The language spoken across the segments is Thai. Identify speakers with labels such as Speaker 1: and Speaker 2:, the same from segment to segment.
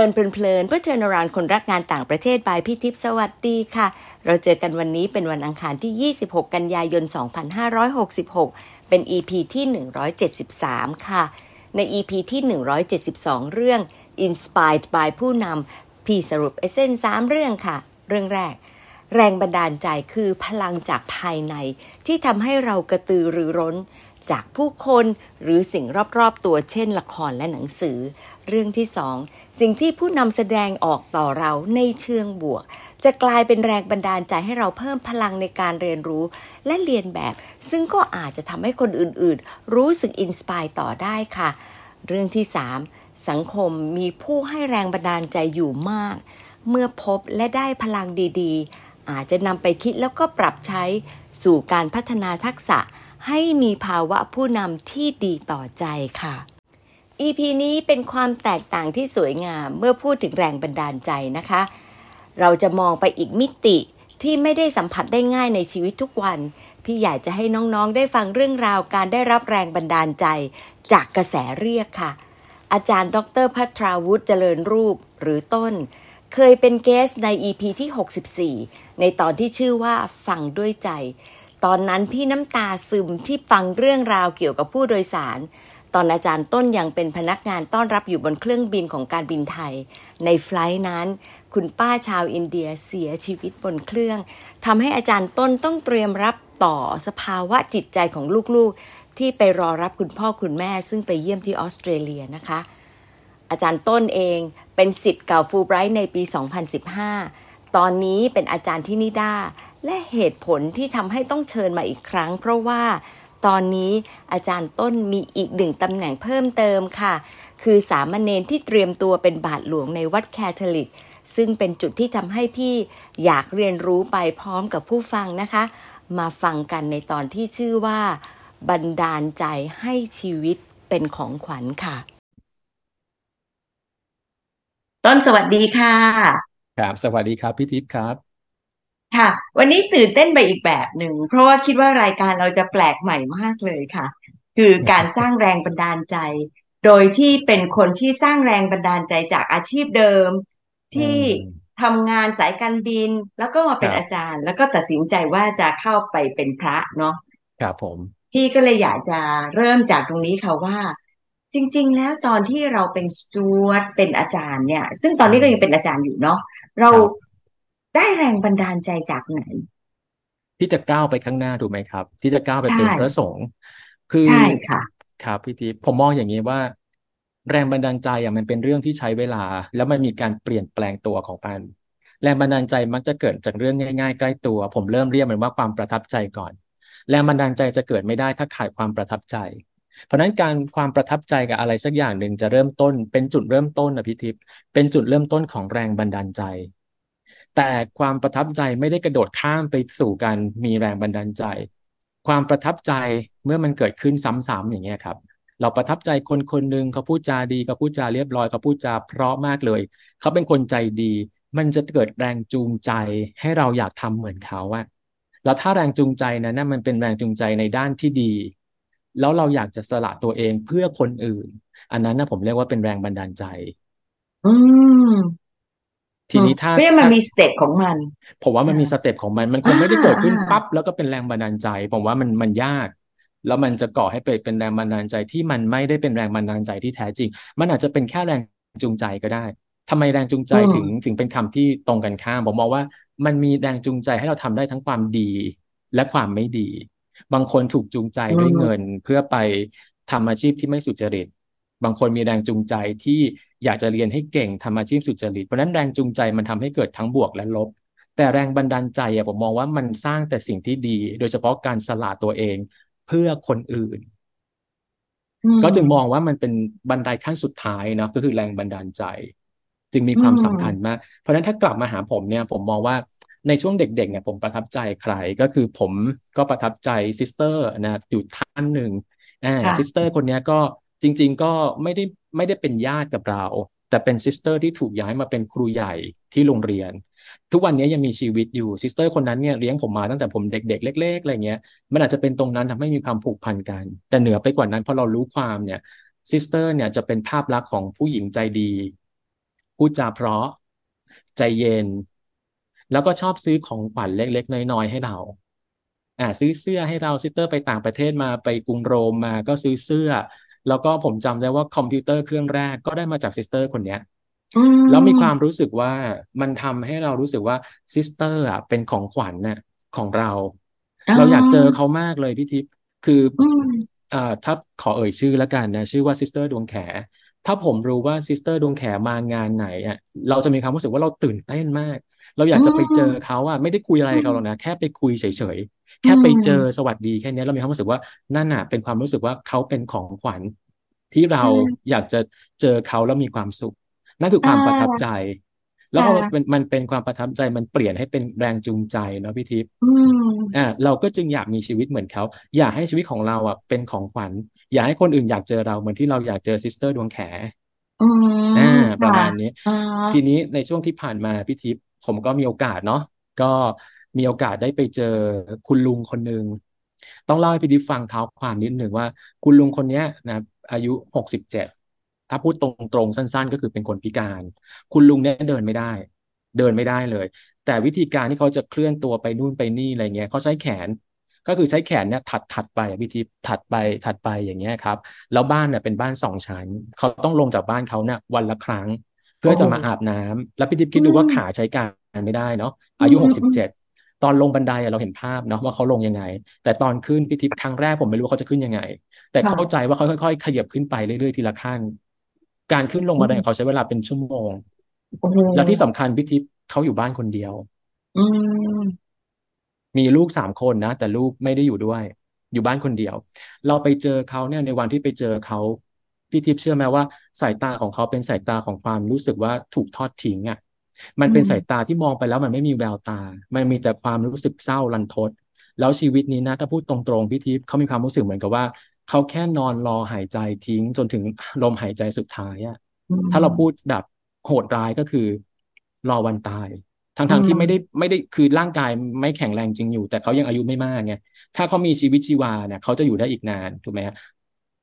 Speaker 1: ลินเพลินเพื่อเทินรานคนรักงานต่างประเทศบายพี่ทิพย์สวัสดีค่ะ เราเจอกันวันนี้เป็นวันอังคารที่ 26 กันยายน 2566 เป็น EP ที่ 173 ค่ะ ใน EP ที่ 172 เรื่อง Inspired by ผู้นำพี่สรุปเอเซน3เรื่องค่ะ เรื่องแรก แรงบันดาลใจคือพลังจากภายในที่ทำให้เรากระตือรือร้นจากผู้คนหรือสิ่งรอบๆ ตัวเช่นละครและหนังสือ เรื่องที่สองสิ่งที่ผู้นำแสดงออกต่อเราในเชิงบวก จะกลายเป็นแรงบันดาลใจให้เราเพิ่มพลังในการเรียนรู้ และเรียนแบบ ซึ่งก็อาจจะทำให้คนอื่นๆ รู้สึกอินสปายต่อได้ค่ะ เรื่องที่3สังคมมีผู้ให้แรงบันดาลใจอยู่มาก เมื่อพบและได้พลังดีๆ อาจจะนำไปคิดแล้วก็ปรับใช้สู่การพัฒนาทักษะให้มีภาวะผู้นำที่ดีต่อใจค่ะ EP นี้เป็นความแตกต่างที่สวยงามเมื่อพูดถึงแรงบันดาลใจนะคะ เราจะมองไปอีกมิติที่ไม่ได้สัมผัสได้ง่ายในชีวิตทุกวัน พี่อยากจะให้น้องๆได้ฟังเรื่องราวการได้รับแรงบันดาลใจ จากกระแสเรียกค่ะ อาจารย์ดรพัทราวุฒิเจริญรูปหรือต้น เคยเป็นเกสใน EP ที่ 64 ในตอนที่ชื่อว่าฟังด้วยใจ ตอนนั้นพี่น้ำตาซึมที่ฟังเรื่องราวเกี่ยวกับผู้โดยสาร ตอนอาจารย์ต้นยังเป็นพนักงานต้อนรับอยู่บนเครื่องบินของการบินไทย ในไฟล์นั้น คุณป้าชาวอินเดียเสียชีวิตบนเครื่องทำให้อาจารย์ต้นต้องเตรียมรับต่อสภาวะจิตใจของลูกๆ ที่ไปรอรับคุณพ่อคุณแม่ ซึ่งไปเยี่ยมที่ออสเตรเลียนะคะ อาจารย์ต้นเองเป็นสิทธิ์เก่าฟูไบรท์ในปี 2015 ตอนนี้เป็นอาจารย์ที่นิด้าและเหตุผลที่ทำให้ต้องเชิญมาอีกครั้ง เพราะว่า ตอนนี้อาจารย์ต้นมีอีกหนึ่งตำแหน่งเพิ่มเติมค่ะ คือสามเณรที่เตรียมตัวเป็นบาทหลวงในวัดแคทอลิก ซึ่งเป็นจุดที่ทำให้พี่อยากเรียนรู้ไปพร้อมกับผู้ฟังนะคะ มาฟังกันในตอนที่ชื่อว่า บันดาลใจให้ชีวิตเป็นของขวัญค่ะ ต้นสวัสดีค่ะ
Speaker 2: ครับ สวัสดีครับพี่ทิพย์ครับ
Speaker 1: ค่ะ วันนี้ตื่นเต้นไปอีกแบบหนึ่ง เพราะว่าคิดว่ารายการเราจะแปลกใหม่มากเลยค่ะ คือการสร้างแรงบันดาลใจ โดยที่เป็นคนที่สร้างแรงบันดาลใจจากอาชีพเดิม ที่ทำงานสายการบิน แล้วก็มาเป็น
Speaker 2: ครับ
Speaker 1: อาจารย์ แล้วก็ตัดสินใจว่าจะเข้าไปเป็นพระเนาะ
Speaker 2: ครับผม
Speaker 1: พี่ก็เลยอยากจะเริ่มจากตรงนี้ค่ะว่า จริง ๆ แล้วตอนที่เราเป็นสจวตเป็นอาจารย์เนี่ย ซึ่งตอนนี้ก็ยังเป็นอาจารย์อยู่เนาะเรา
Speaker 2: ครับ
Speaker 1: ได้แรงบันดาลใจจากไหน
Speaker 2: ที่จะก้าวไปข้างหน้าถูกไหมครับ ที่จะก้าวไปเป็น
Speaker 1: ใช่
Speaker 2: พระสงฆ์คือ
Speaker 1: ใช่ค่ะ
Speaker 2: ครับพี่ทิพย์ผมมองอย่างนี้ว่า แรงบันดาลใจอะมันเป็นเรื่องที่ใช้เวลา แล้วมันมีการเปลี่ยนแปลงตัวของมันแรงบันดาลใจมักจะเกิดจากเรื่องง่ายๆ ใกล้ตัว ผมเริ่มเรียกมันว่าความประทับใจก่อน แรงบันดาลใจจะเกิดไม่ได้ถ้าขาดความประทับใจ เพราะฉะนั้นการความประทับใจกับอะไรสักอย่างหนึ่งจะเริ่มต้น เป็นจุดเริ่มต้นนะพี่ทิพย์เป็นจุดเริ่มต้นของแรงบันดาลใจ แต่ความประทับใจไม่ได้กระโดดข้ามไปสู่การมีแรงบันดาลใจ ความประทับใจเมื่อมันเกิดขึ้นซ้ำๆอย่างเงี้ยครับ เราประทับใจคนคนหนึ่งเขาพูดจาดีเขาพูดจาเรียบร้อยเขาพูดจาเพราะมากเลย เขาเป็นคนใจดี มันจะเกิดแรงจูงใจให้เราอยากทำเหมือนเขาอะแล้วถ้าแรงจูงใจนั้นนะมันเป็นแรงจูงใจในด้านที่ดี แล้วเราอยากจะสละตัวเองเพื่อคนอื่น อันนั้นนะผมเรียกว่าเป็นแรงบันดาลใจ
Speaker 1: อืม
Speaker 2: ทีนี้ถ้า
Speaker 1: เพราะมัน
Speaker 2: ถ้า
Speaker 1: มีสเต็ปของมัน
Speaker 2: ผมว่ามันมี
Speaker 1: อ่า
Speaker 2: step ของมัน มันคงไม่ได้เกิดขึ้น
Speaker 1: อ่า
Speaker 2: ปั๊บแล้วก็เป็นแรงบันดาลใจ ผมว่ามันมันยาก แล้วมันจะก่อให้เกิดเป็นแรงบันดาลใจที่มันไม่ได้เป็นแรงบันดาลใจที่แท้จริง มันอาจจะเป็นแค่แรงจูงใจก็ได้ทำไมแรงจูงใจ
Speaker 1: อืม
Speaker 2: ถึงถึงเป็นคำที่ตรงกันข้าม ผมมองว่ามันมีแรงจูงใจให้เราทำได้ทั้งความดีและความไม่ดี บางคนถูกจูงใจด้วยเงินเพื่อไปทำอาชีพที่ไม่สุจริต บางคนมีแรงจูงใจที่ อยากจะเรียนให้เก่งทำอาชีพสุจริตเพราะฉะนั้นแรงจูงใจมันทำให้เกิดทั้งบวกและลบ แต่แรงบันดาลใจอะผมมองว่ามันสร้างแต่สิ่งที่ดี โดยเฉพาะการสละตัวเองเพื่อคนอื่น
Speaker 1: อืม
Speaker 2: ก็จึงมองว่ามันเป็นบันไดขั้นสุดท้ายเนาะก็คือแรงบันดาลใจ จึงมีความ
Speaker 1: อืม
Speaker 2: สำคัญมาก เพราะฉะนั้นถ้ากลับมาหาผมเนี่ย ผมมองว่าในช่วงเด็กๆเนี่ยผมประทับใจใครก็คือผมก็ประทับใจซิสเตอร์นะครับอยู่ท่านหนึ่งอ่า
Speaker 1: ค่ะ
Speaker 2: ซิสเตอร์คนเนี้ยก็ จริง ๆ ก็ไม่ได้ไม่ได้เป็นญาติกับเรา แต่เป็นซิสเตอร์ที่ถูกย้ายมาเป็นครูใหญ่ที่โรงเรียน ทุกวันนี้ยังมีชีวิตอยู่ซิสเตอร์คนนั้นเนี่ยเลี้ยงผมมาตั้งแต่ผมเด็ก ๆ เล็ก ๆอะไรเงี้ยมันอาจจะเป็นตรงนั้นทำให้มีความผูกพันกัน แต่เหนือไปกว่านั้นพอเรารู้ความเนี่ยซิสเตอร์เนี่ยจะเป็นภาพลักษณ์ของผู้หญิงใจดีพูดจาเพราะใจเย็น แล้วก็ชอบซื้อของขวัญเล็ก ๆ น้อยๆให้เราอ่าซื้อเสื้อให้เราซิสเตอร์ไปต่างประเทศมาไปกรุงโรมมาก็ซื้อเสื้อ แล้วก็ผมจำได้ว่าคอมพิวเตอร์เครื่องแรกก็ได้มาจากซิสเตอร์คนเนี้ย
Speaker 1: อืม
Speaker 2: แล้วมีความรู้สึกว่ามันทำให้เรารู้สึกว่าซิสเตอร์อะเป็นของขวัญน่ะของเรา เราอยากเจอเขามากเลยพี่ทิพย์คือ
Speaker 1: อืม
Speaker 2: อ่าถ้าขอเอ่ยชื่อแล้วกันนะ ชื่อว่าซิสเตอร์ดวงแข ถ้าผมรู้ว่าซิสเตอร์ดวงแขมางานไหนอะเราจะมีความรู้สึกว่าเราตื่นเต้นมาก เราอยากจะไปเจอเขาอะไม่ได้คุยอะไรกับเขาหรอกนะ แค่ไปคุยเฉยๆ แค่ไปเจอสวัสดีแค่เนี้ยเรามีความรู้สึกว่านั่นน่ะเป็นความรู้สึกว่าเขาเป็นของขวัญ ที่เรา
Speaker 1: อืม
Speaker 2: อยากจะเจอเขาแล้วมีความสุข นั่นคือความ
Speaker 1: อ่า
Speaker 2: ประทับใจ แล้วพอมัน
Speaker 1: ค่ะ
Speaker 2: เป็นมันเป็นความประทับใจมันเปลี่ยนให้เป็นแรงจูงใจเนาะพี่ทิพย์
Speaker 1: อืม
Speaker 2: อ่าเราก็จึงอยากมีชีวิตเหมือนเขา อยากให้ชีวิตของเราอะเป็นของขวัญ อยากให้คนอื่นอยากเจอเราเหมือนที่เราอยากเจอซิสเตอร์ดวงแข
Speaker 1: อืม
Speaker 2: อ่าค่ะประมาณนี้
Speaker 1: อ่า
Speaker 2: ทีนี้ในช่วงที่ผ่านมาพี่ทิพย์ผมก็มีโอกาสเนาะก็มีโอกาสได้ไปเจอคุณลุงคนหนึ่งต้องเล่าให้พี่ทิพย์ฟังเท้าความนิดหนึ่งว่า คุณลุงคนเนี้ยนะอายุหกสิบเจ็ดถ้าพูดตรงๆสั้น ๆ ก็คือเป็นคนพิการ คุณลุงเนี่ยเดินไม่ได้ เดินไม่ได้เลย แต่วิธีการที่เขาจะเคลื่อนตัวไปนู่นไปนี่อะไรเงี้ยเขาใช้แขน ก็คือใช้แขนเนี่ยถัดถัดไปอะพี่ทิพย์ถัดไปถัดไปอย่างเงี้ยครับ แล้วบ้านเนี่ยเป็นบ้านสองชั้น เขาต้องลงจากบ้านเขาเนี่ยวันละครั้ง เพื่อจะมาอาบน้ำแล้วพี่ทิพย์คิดดูว่าขาใช้การไม่ได้เนาะอายุหกสิบเจ็ดตอนลงบันไดอะเราเห็นภาพเนาะว่าเขาลงยังไง แต่ตอนขึ้นพี่ทิพย์ครั้งแรกผมไม่รู้ว่าเขาจะขึ้นยังไง แต่
Speaker 1: ค่ะ
Speaker 2: เข้าใจว่าเขาค่อยๆ ขยับขึ้นไปเรื่อยๆทีละขั้น การขึ้นลงบันไดของเขาใช้เวลาเป็นชั่วโมง
Speaker 1: โอ้โห
Speaker 2: แล้วที่สำคัญพี่ทิพย์เขาอยู่บ้านคนเดียว
Speaker 1: อื ม
Speaker 2: มีลูกสามคนนะ แต่ลูกไม่ได้อยู่ด้วย อยู่บ้านคนเดียว เราไปเจอเขาเนี่ยในวันที่ไปเจอเขาพี่ทิพย์เชื่อไหมว่า สายตาของเขาเป็นสายตาของความรู้สึกว่าถูกทอดทิ้งอะมันเป็น
Speaker 1: อืม
Speaker 2: สายตาที่มองไปแล้วมันไม่มีแววตา มันมีแต่ความรู้สึกเศร้ารันทด แล้วชีวิตนี้นะ ถ้าพูดตรงๆพี่ทิพย์เขามีความรู้สึกเหมือนกับว่า เขาแค่นอนรอหายใจทิ้งจนถึงลมหายใจสุดท้ายอะ
Speaker 1: อืม
Speaker 2: ถ้าเราพูดแบบโหดร้ายก็คือ รอวันตาย ทั้ง
Speaker 1: อื
Speaker 2: ทาง
Speaker 1: ม
Speaker 2: ที่ไม่ได้ไม่ได้คือร่างกายไม่แข็งแรงจริงอยู่ แต่เขายังอายุไม่มากไงถ้าเขามีชีวิตชีวาเนี่ยเขาจะอยู่ได้อีกนานถูกไหมฮะ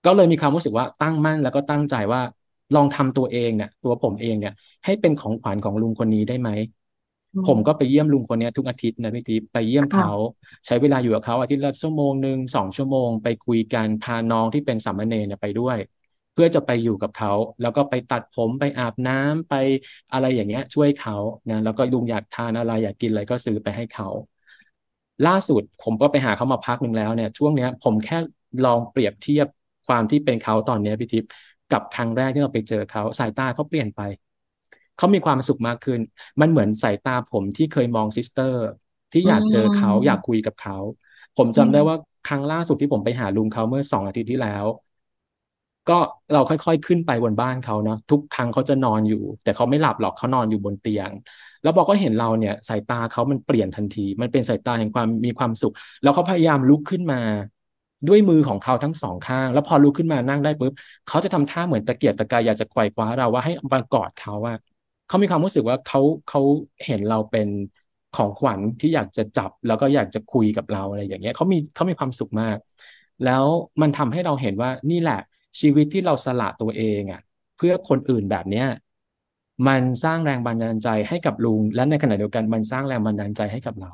Speaker 2: ก็เลยมีความรู้สึกว่าตั้งมั่นแล้วก็ตั้งใจว่าลองทำตัวเองเนี่ยตัวผมเองเนี่ย ให้เป็นของขวัญของลุงคนนี้ได้ไหม
Speaker 1: อื
Speaker 2: ผมก็ไปเยี่ยมลุงคนเนี้ยทุกอาทิตย์นะพี่ทิพย์ไปเยี่ยม
Speaker 1: ค่ะ
Speaker 2: เขาใช้เวลาอยู่กับเขาอาทิตย์ละชั่วโมงหนึ่งสองชั่วโมง ไปคุยกันพาน้องที่เป็นสามเณรเนี่ยไปด้วยเพื่อจะไปอยู่กับเขา แล้วก็ไปตัดผมไปอาบน้ำไปอะไรอย่างเงี้ย ช่วยเขานะแล้วก็ลุงอยากทานอะไรอยากกินอะไรก็ซื้อไปให้เขา ล่าสุดผมก็ไปหาเขามาพักหนึ่งแล้วเนี่ย ช่วงเนี้ย ผมแค่ลองเปรียบเทียบความที่เป็นเขาตอนเนี้ยพี่ทิพย์กับครั้งแรกที่เราไปเจอเขาสายตาเขาเปลี่ยนไปเขามีความสุขมากขึ้น มันเหมือนสายตาผมที่เคยมองซิสเตอร์ ที่อยากเจอเขาอยากคุยกับเขา ผมจำได้ว่าครั้งล่าสุดที่ผมไปหาลุงเขาเมื่อสองอาทิตย์ที่แล้ว ก็เราค่อยๆขึ้นไปบนบ้านเขาเนาะทุกครั้งเขาจะนอนอยู่ แต่เขาไม่หลับหรอกเขานอนอยู่บนเตียง แล้วพอเขาเห็นเราเนี่ยสายตาเขามันเปลี่ยนทันที มันเป็นสายตาแห่งความมีความสุข แล้วเขาพยายามลุกขึ้นมาด้วยมือของเขาทั้งสองข้าง แล้วพอลุกขึ้นมานั่งได้ปุ๊บเขาจะทำท่าเหมือนตะเกียกตะกายอยากจะไขว่คว้าเราว่าให้มากอดเขาอะเขามีความรู้สึกว่าเขาเขาเห็นเราเป็นของขวัญที่อยากจะจับแล้วก็อยากจะคุยกับเราอะไรอย่างเงี้ยเขามีเขามีความสุขมาก แล้วมันทำให้เราเห็นว่านี่แหละ ชีวิตที่เราสละตัวเองอะ เพื่อคนอื่นแบบเนี้ยมันสร้างแรงบันดาลใจให้กับลุง และในขณะเดียวกันมันสร้างแรงบันดาลใจให้กับเรา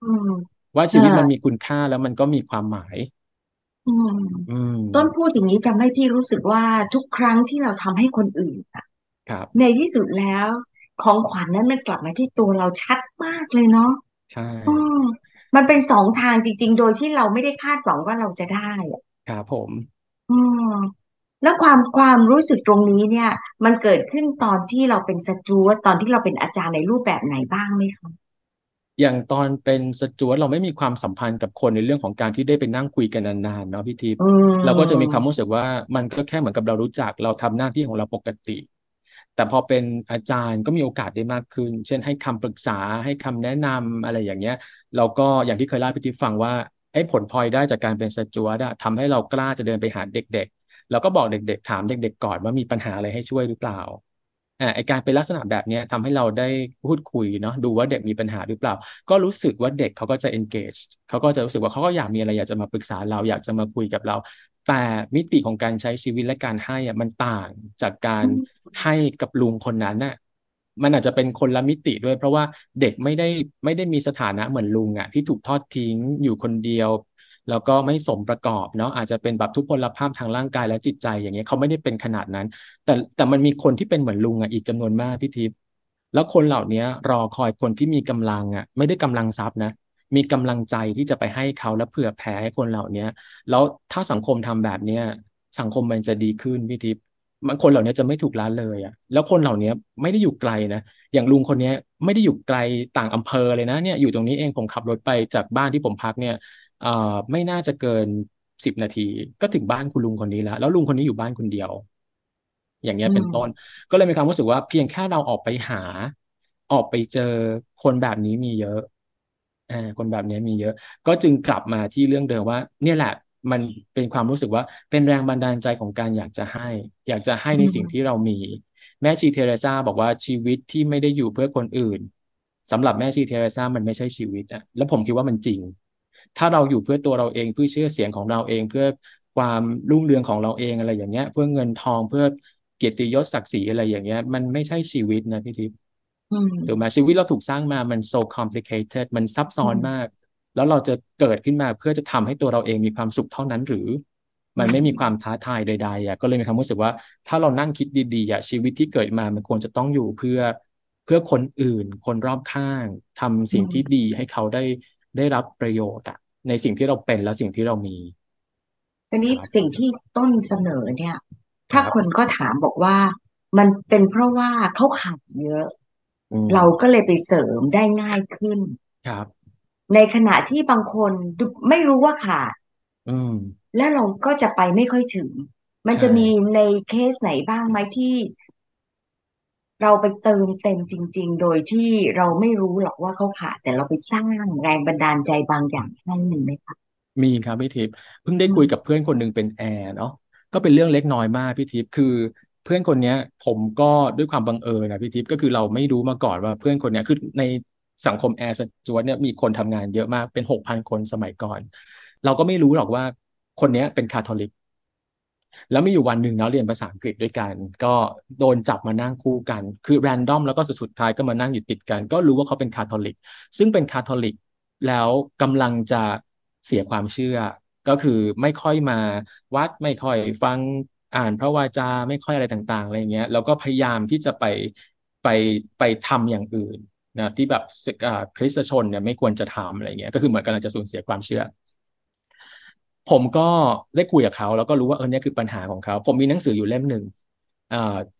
Speaker 1: อืม
Speaker 2: ว่าชีวิต
Speaker 1: เออ
Speaker 2: มันมีคุณค่าแล้วมันก็มีความหมาย
Speaker 1: อืม
Speaker 2: อืม
Speaker 1: ต้นพูดอย่างนี้ทำให้พี่รู้สึกว่าทุกครั้งที่เราทำให้คนอื่นอะ
Speaker 2: ครับ
Speaker 1: ในที่สุดแล้วของขวัญนั้นมันกลับมาที่ตัวเราชัดมากเลยเนาะ
Speaker 2: ใช่
Speaker 1: อืมมันเป็นสองทางจริง ๆ โดยที่เราไม่ได้คาดหวังว่าเราจะได้อะ
Speaker 2: ครับผม
Speaker 1: อืม แล้วความความรู้สึกตรงนี้เนี่ย มันเกิดขึ้นตอนที่เราเป็นสจวตตอนที่เราเป็นอาจารย์ในรูปแบบไหนบ้างไหมคะ
Speaker 2: อย่างตอนเป็นสจวตเราไม่มีความสัมพันธ์กับคนในเรื่องของการที่ได้ไปนั่งคุยกันนานๆเนาะพี่ทิพย์
Speaker 1: อืม
Speaker 2: เราก็จะมีความรู้สึกว่ามันก็แค่เหมือนกับเรารู้จักเราทำหน้าที่ของเราปกติ แต่พอเป็นอาจารย์ก็มีโอกาสได้มากขึ้น เช่นให้คำปรึกษาให้คำแนะนำอะไรอย่างเงี้ยเราก็อย่างที่เคยเล่าให้พี่ทิพย์ฟังว่าไอ้ผลพลอยได้จากการเป็นสจวตอะทำให้เรากล้าจะเดินไปหาเด็ก ๆ เราก็บอกเด็กๆ ถามเด็ก ๆ ก่อนว่ามีปัญหาอะไรให้ช่วยหรือเปล่าอ่าไอการเป็นลักษณะแบบเนี้ยทำให้เราได้พูดคุยเนาะดูว่าเด็กมีปัญหาหรือเปล่า ก็รู้สึกว่าเด็กเขาก็จะ engage เขาก็จะรู้สึกว่าเขาก็อยากมีอะไรอยากจะมาปรึกษาเราอยากจะมาคุยกับเรา แต่มิติของการใช้ชีวิตและการให้อะมันต่างจากการให้กับลุงคนนั้นน่ะมันอาจจะเป็นคนละมิติด้วย เพราะว่าเด็กไม่ได้ไม่ได้มีสถานะเหมือนลุงอะที่ถูกทอดทิ้งอยู่คนเดียว แล้วก็ไม่สมประกอบเนาะอาจจะเป็นแบบทุพพลภาพทางร่างกายและจิตใจอย่างเงี้ยเขาไม่ได้เป็นขนาดนั้น แต่แต่มันมีคนที่เป็นเหมือนลุงอะอีกจำนวนมากพี่ทิพย์แล้วคนเหล่านี้รอคอยคนที่มีกำลังอะไม่ได้กำลังทรัพย์นะ มีกำลังใจที่จะไปให้เขาและเผื่อแผ่ให้คนเหล่านี้แล้วถ้าสังคมทำแบบเนี้ยสังคมมันจะดีขึ้นพี่ทิพย์มันคนเหล่านี้จะไม่ถูกละเลยอะ แล้วคนเหล่านี้ไม่ได้อยู่ไกลนะ อย่างลุงคนนี้ไม่ได้อยู่ไกลต่างอำเภอเลยนะเนี่ยอยู่ตรงนี้เองผมขับรถไปจากบ้านที่ผมพักเนี่ย อ่อไม่น่าจะเกินสิบนาที ก็ถึงบ้านคุณลุงคนนี้แล้วแล้วลุงคนนี้อยู่บ้านคนเดียว อย่างเงี้ยเป็นต้น ก็เลยมีความรู้สึกว่าเพียงแค่เราออกไปหา ออกไปเจอคนแบบนี้มีเยอะอ่าคนแบบนี้มีเยอะ ก็จึงกลับมาที่เรื่องเดิมว่า เนี่ยแหละ มันเป็นความรู้สึกว่าเป็นแรงบันดาลใจของการอยากจะให้ อยากจะให้ในสิ่งที่เรามี แม่ชีเทเรซาบอกว่าชีวิตที่ไม่ได้อยู่เพื่อคนอื่นสำหรับแม่ชีเทเรซามันไม่ใช่ชีวิตอะแล้วผมคิดว่ามันจริง ถ้าเราอยู่เพื่อตัวเราเองเพื่อชื่อเสียงของเราเอง เพื่อความรุ่งเรืองของเราเองอะไรอย่างเงี้ย เพื่อเงินทองเพื่อเกียรติยศศักดิ์ศรีอะไรอย่างเงี้ย มันไม่ใช่ชีวิตนะพี่ทิพย์ถูกไหมชีวิตเราถูกสร้างมามัน so complicated มันซับซ้อนมาก แล้วเราจะเกิดขึ้นมาเพื่อจะทำให้ตัวเราเองมีความสุขเท่านั้นหรือ มันไม่มีความท้าทายใดๆอะก็เลยมีความรู้สึกว่า ถ้าเรานั่งคิดดีๆอะชีวิตที่เกิดมามันควรจะต้องอยู่เพื่อเพื่อคนอื่น คนรอบข้างทำสิ่งที่ดีให้เขาได้ได้รับประโยชน์อะ ในสิ่งที่เราเป็นและสิ่งที่เรามี
Speaker 1: ทีนี้สิ่งที่ต้นเสนอเนี่ย ถ้าคนก็ถามบอกว่ามันเป็นเพราะว่าเขาขาดเยอะ เราก็เลยไปเสริมได้ง่ายขึ้น
Speaker 2: ครับ
Speaker 1: ในขณะที่บางคนไม่รู้ว่าขาดแล้วเราก็จะไปไม่ค่อยถึง มันจะมีในเคสไหนบ้างไหมที่ เราไปเติมเต็มจริง ๆ โดยที่เราไม่รู้หรอกว่าเขาขาด แต่เราไปสร้างแรงบันดาลใจบางอย่างให้หนึ่งไหมคะ
Speaker 2: มีครับพี่ทิพย์เพิ่งได้คุยกับเพื่อนคนหนึ่งเป็นแอร์เนาะก็เป็นเรื่องเล็กน้อยมากพี่ทิพย์คือเพื่อนคนเนี้ย ผมก็ด้วยความบังเอิญนะพี่ทิพย์ก็คือเราไม่รู้มาก่อนว่าเพื่อนคนเนี้ยคือในสังคมแอร์สจวตเนี่ยมีคนทำงานเยอะมากเป็นหกพันคนสมัยก่อน เราก็ไม่รู้หรอกว่าคนเนี้ยเป็นคาทอลิก แล้วมีอยู่วันหนึ่งเนาะเรียนภาษาอังกฤษด้วยกัน ก็โดนจับมานั่งคู่กัน คือแรนดอมแล้วก็สุดท้ายก็มานั่งอยู่ติดกัน ก็รู้ว่าเขาเป็นคาทอลิก ซึ่งเป็นคาทอลิก แล้วกำลังจะเสียความเชื่อ ก็คือไม่ค่อยมาวัดไม่ค่อยฟังอ่านพระวาจาไม่ค่อยอะไรต่างๆอะไรเงี้ยแล้วก็พยายามที่จะไปไปไปทำอย่างอื่นนะที่แบบคริสตชนเนี่ยไม่ควรจะทำอะไรเงี้ยก็คือเหมือนกำลังจะสูญเสียความเชื่อ ผมก็ได้คุยกับเขาแล้วก็รู้ว่าเออเนี่ยคือปัญหาของเขา ผมมีหนังสืออยู่เล่มหนึ่ง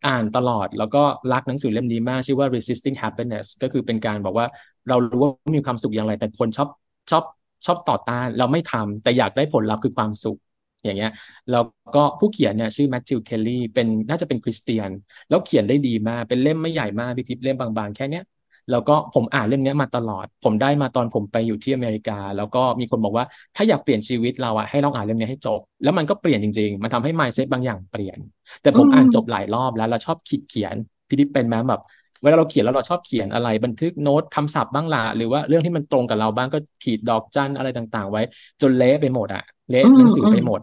Speaker 2: อ่านตลอดแล้วก็รักหนังสือเล่มนี้มาก ชื่อว่า resisting happiness ก็คือเป็นการบอกว่าเรารู้ว่ามีความสุขอย่างไร แต่คนชอบชอบชอบต่อต้าน เราไม่ทำแต่อยากได้ผลลัพธ์คือความสุขอย่างเงี้ยแล้วก็ผู้เขียนเนี่ยชื่อแมทธิวเคลลี่เป็นน่าจะเป็นคริสเตียน แล้วเขียนได้ดีมาก เป็นเล่มไม่ใหญ่มากพี่ทิพเล่มบางๆ แค่เนี้ย แล้วก็ผมอ่านเล่มนี้มาตลอด ผมได้มาตอนผมไปอยู่ที่อเมริกา แล้วก็มีคนบอกว่าถ้าอยากเปลี่ยนชีวิตเราอะให้ลองอ่านเล่มนี้ให้จบ แล้วมันก็เปลี่ยนจริง ๆ มันทำให้ mindset บางอย่างเปลี่ยน แต่ผมอ่านจบหลายรอบแล้วเราชอบคิดเขียนพี่ทิเป็นไหมแบบเวลาเราเขียนแล้วเราชอบเขียนอะไร บันทึกโน้ตคำศัพท์บ้างล่ะหรือว่าเรื่องที่มันตรงกับเราบ้างก็ขีดดอกจันอะไรต่างๆ ไว้ จนเละไปหมดอะเละหนังสือไปหมด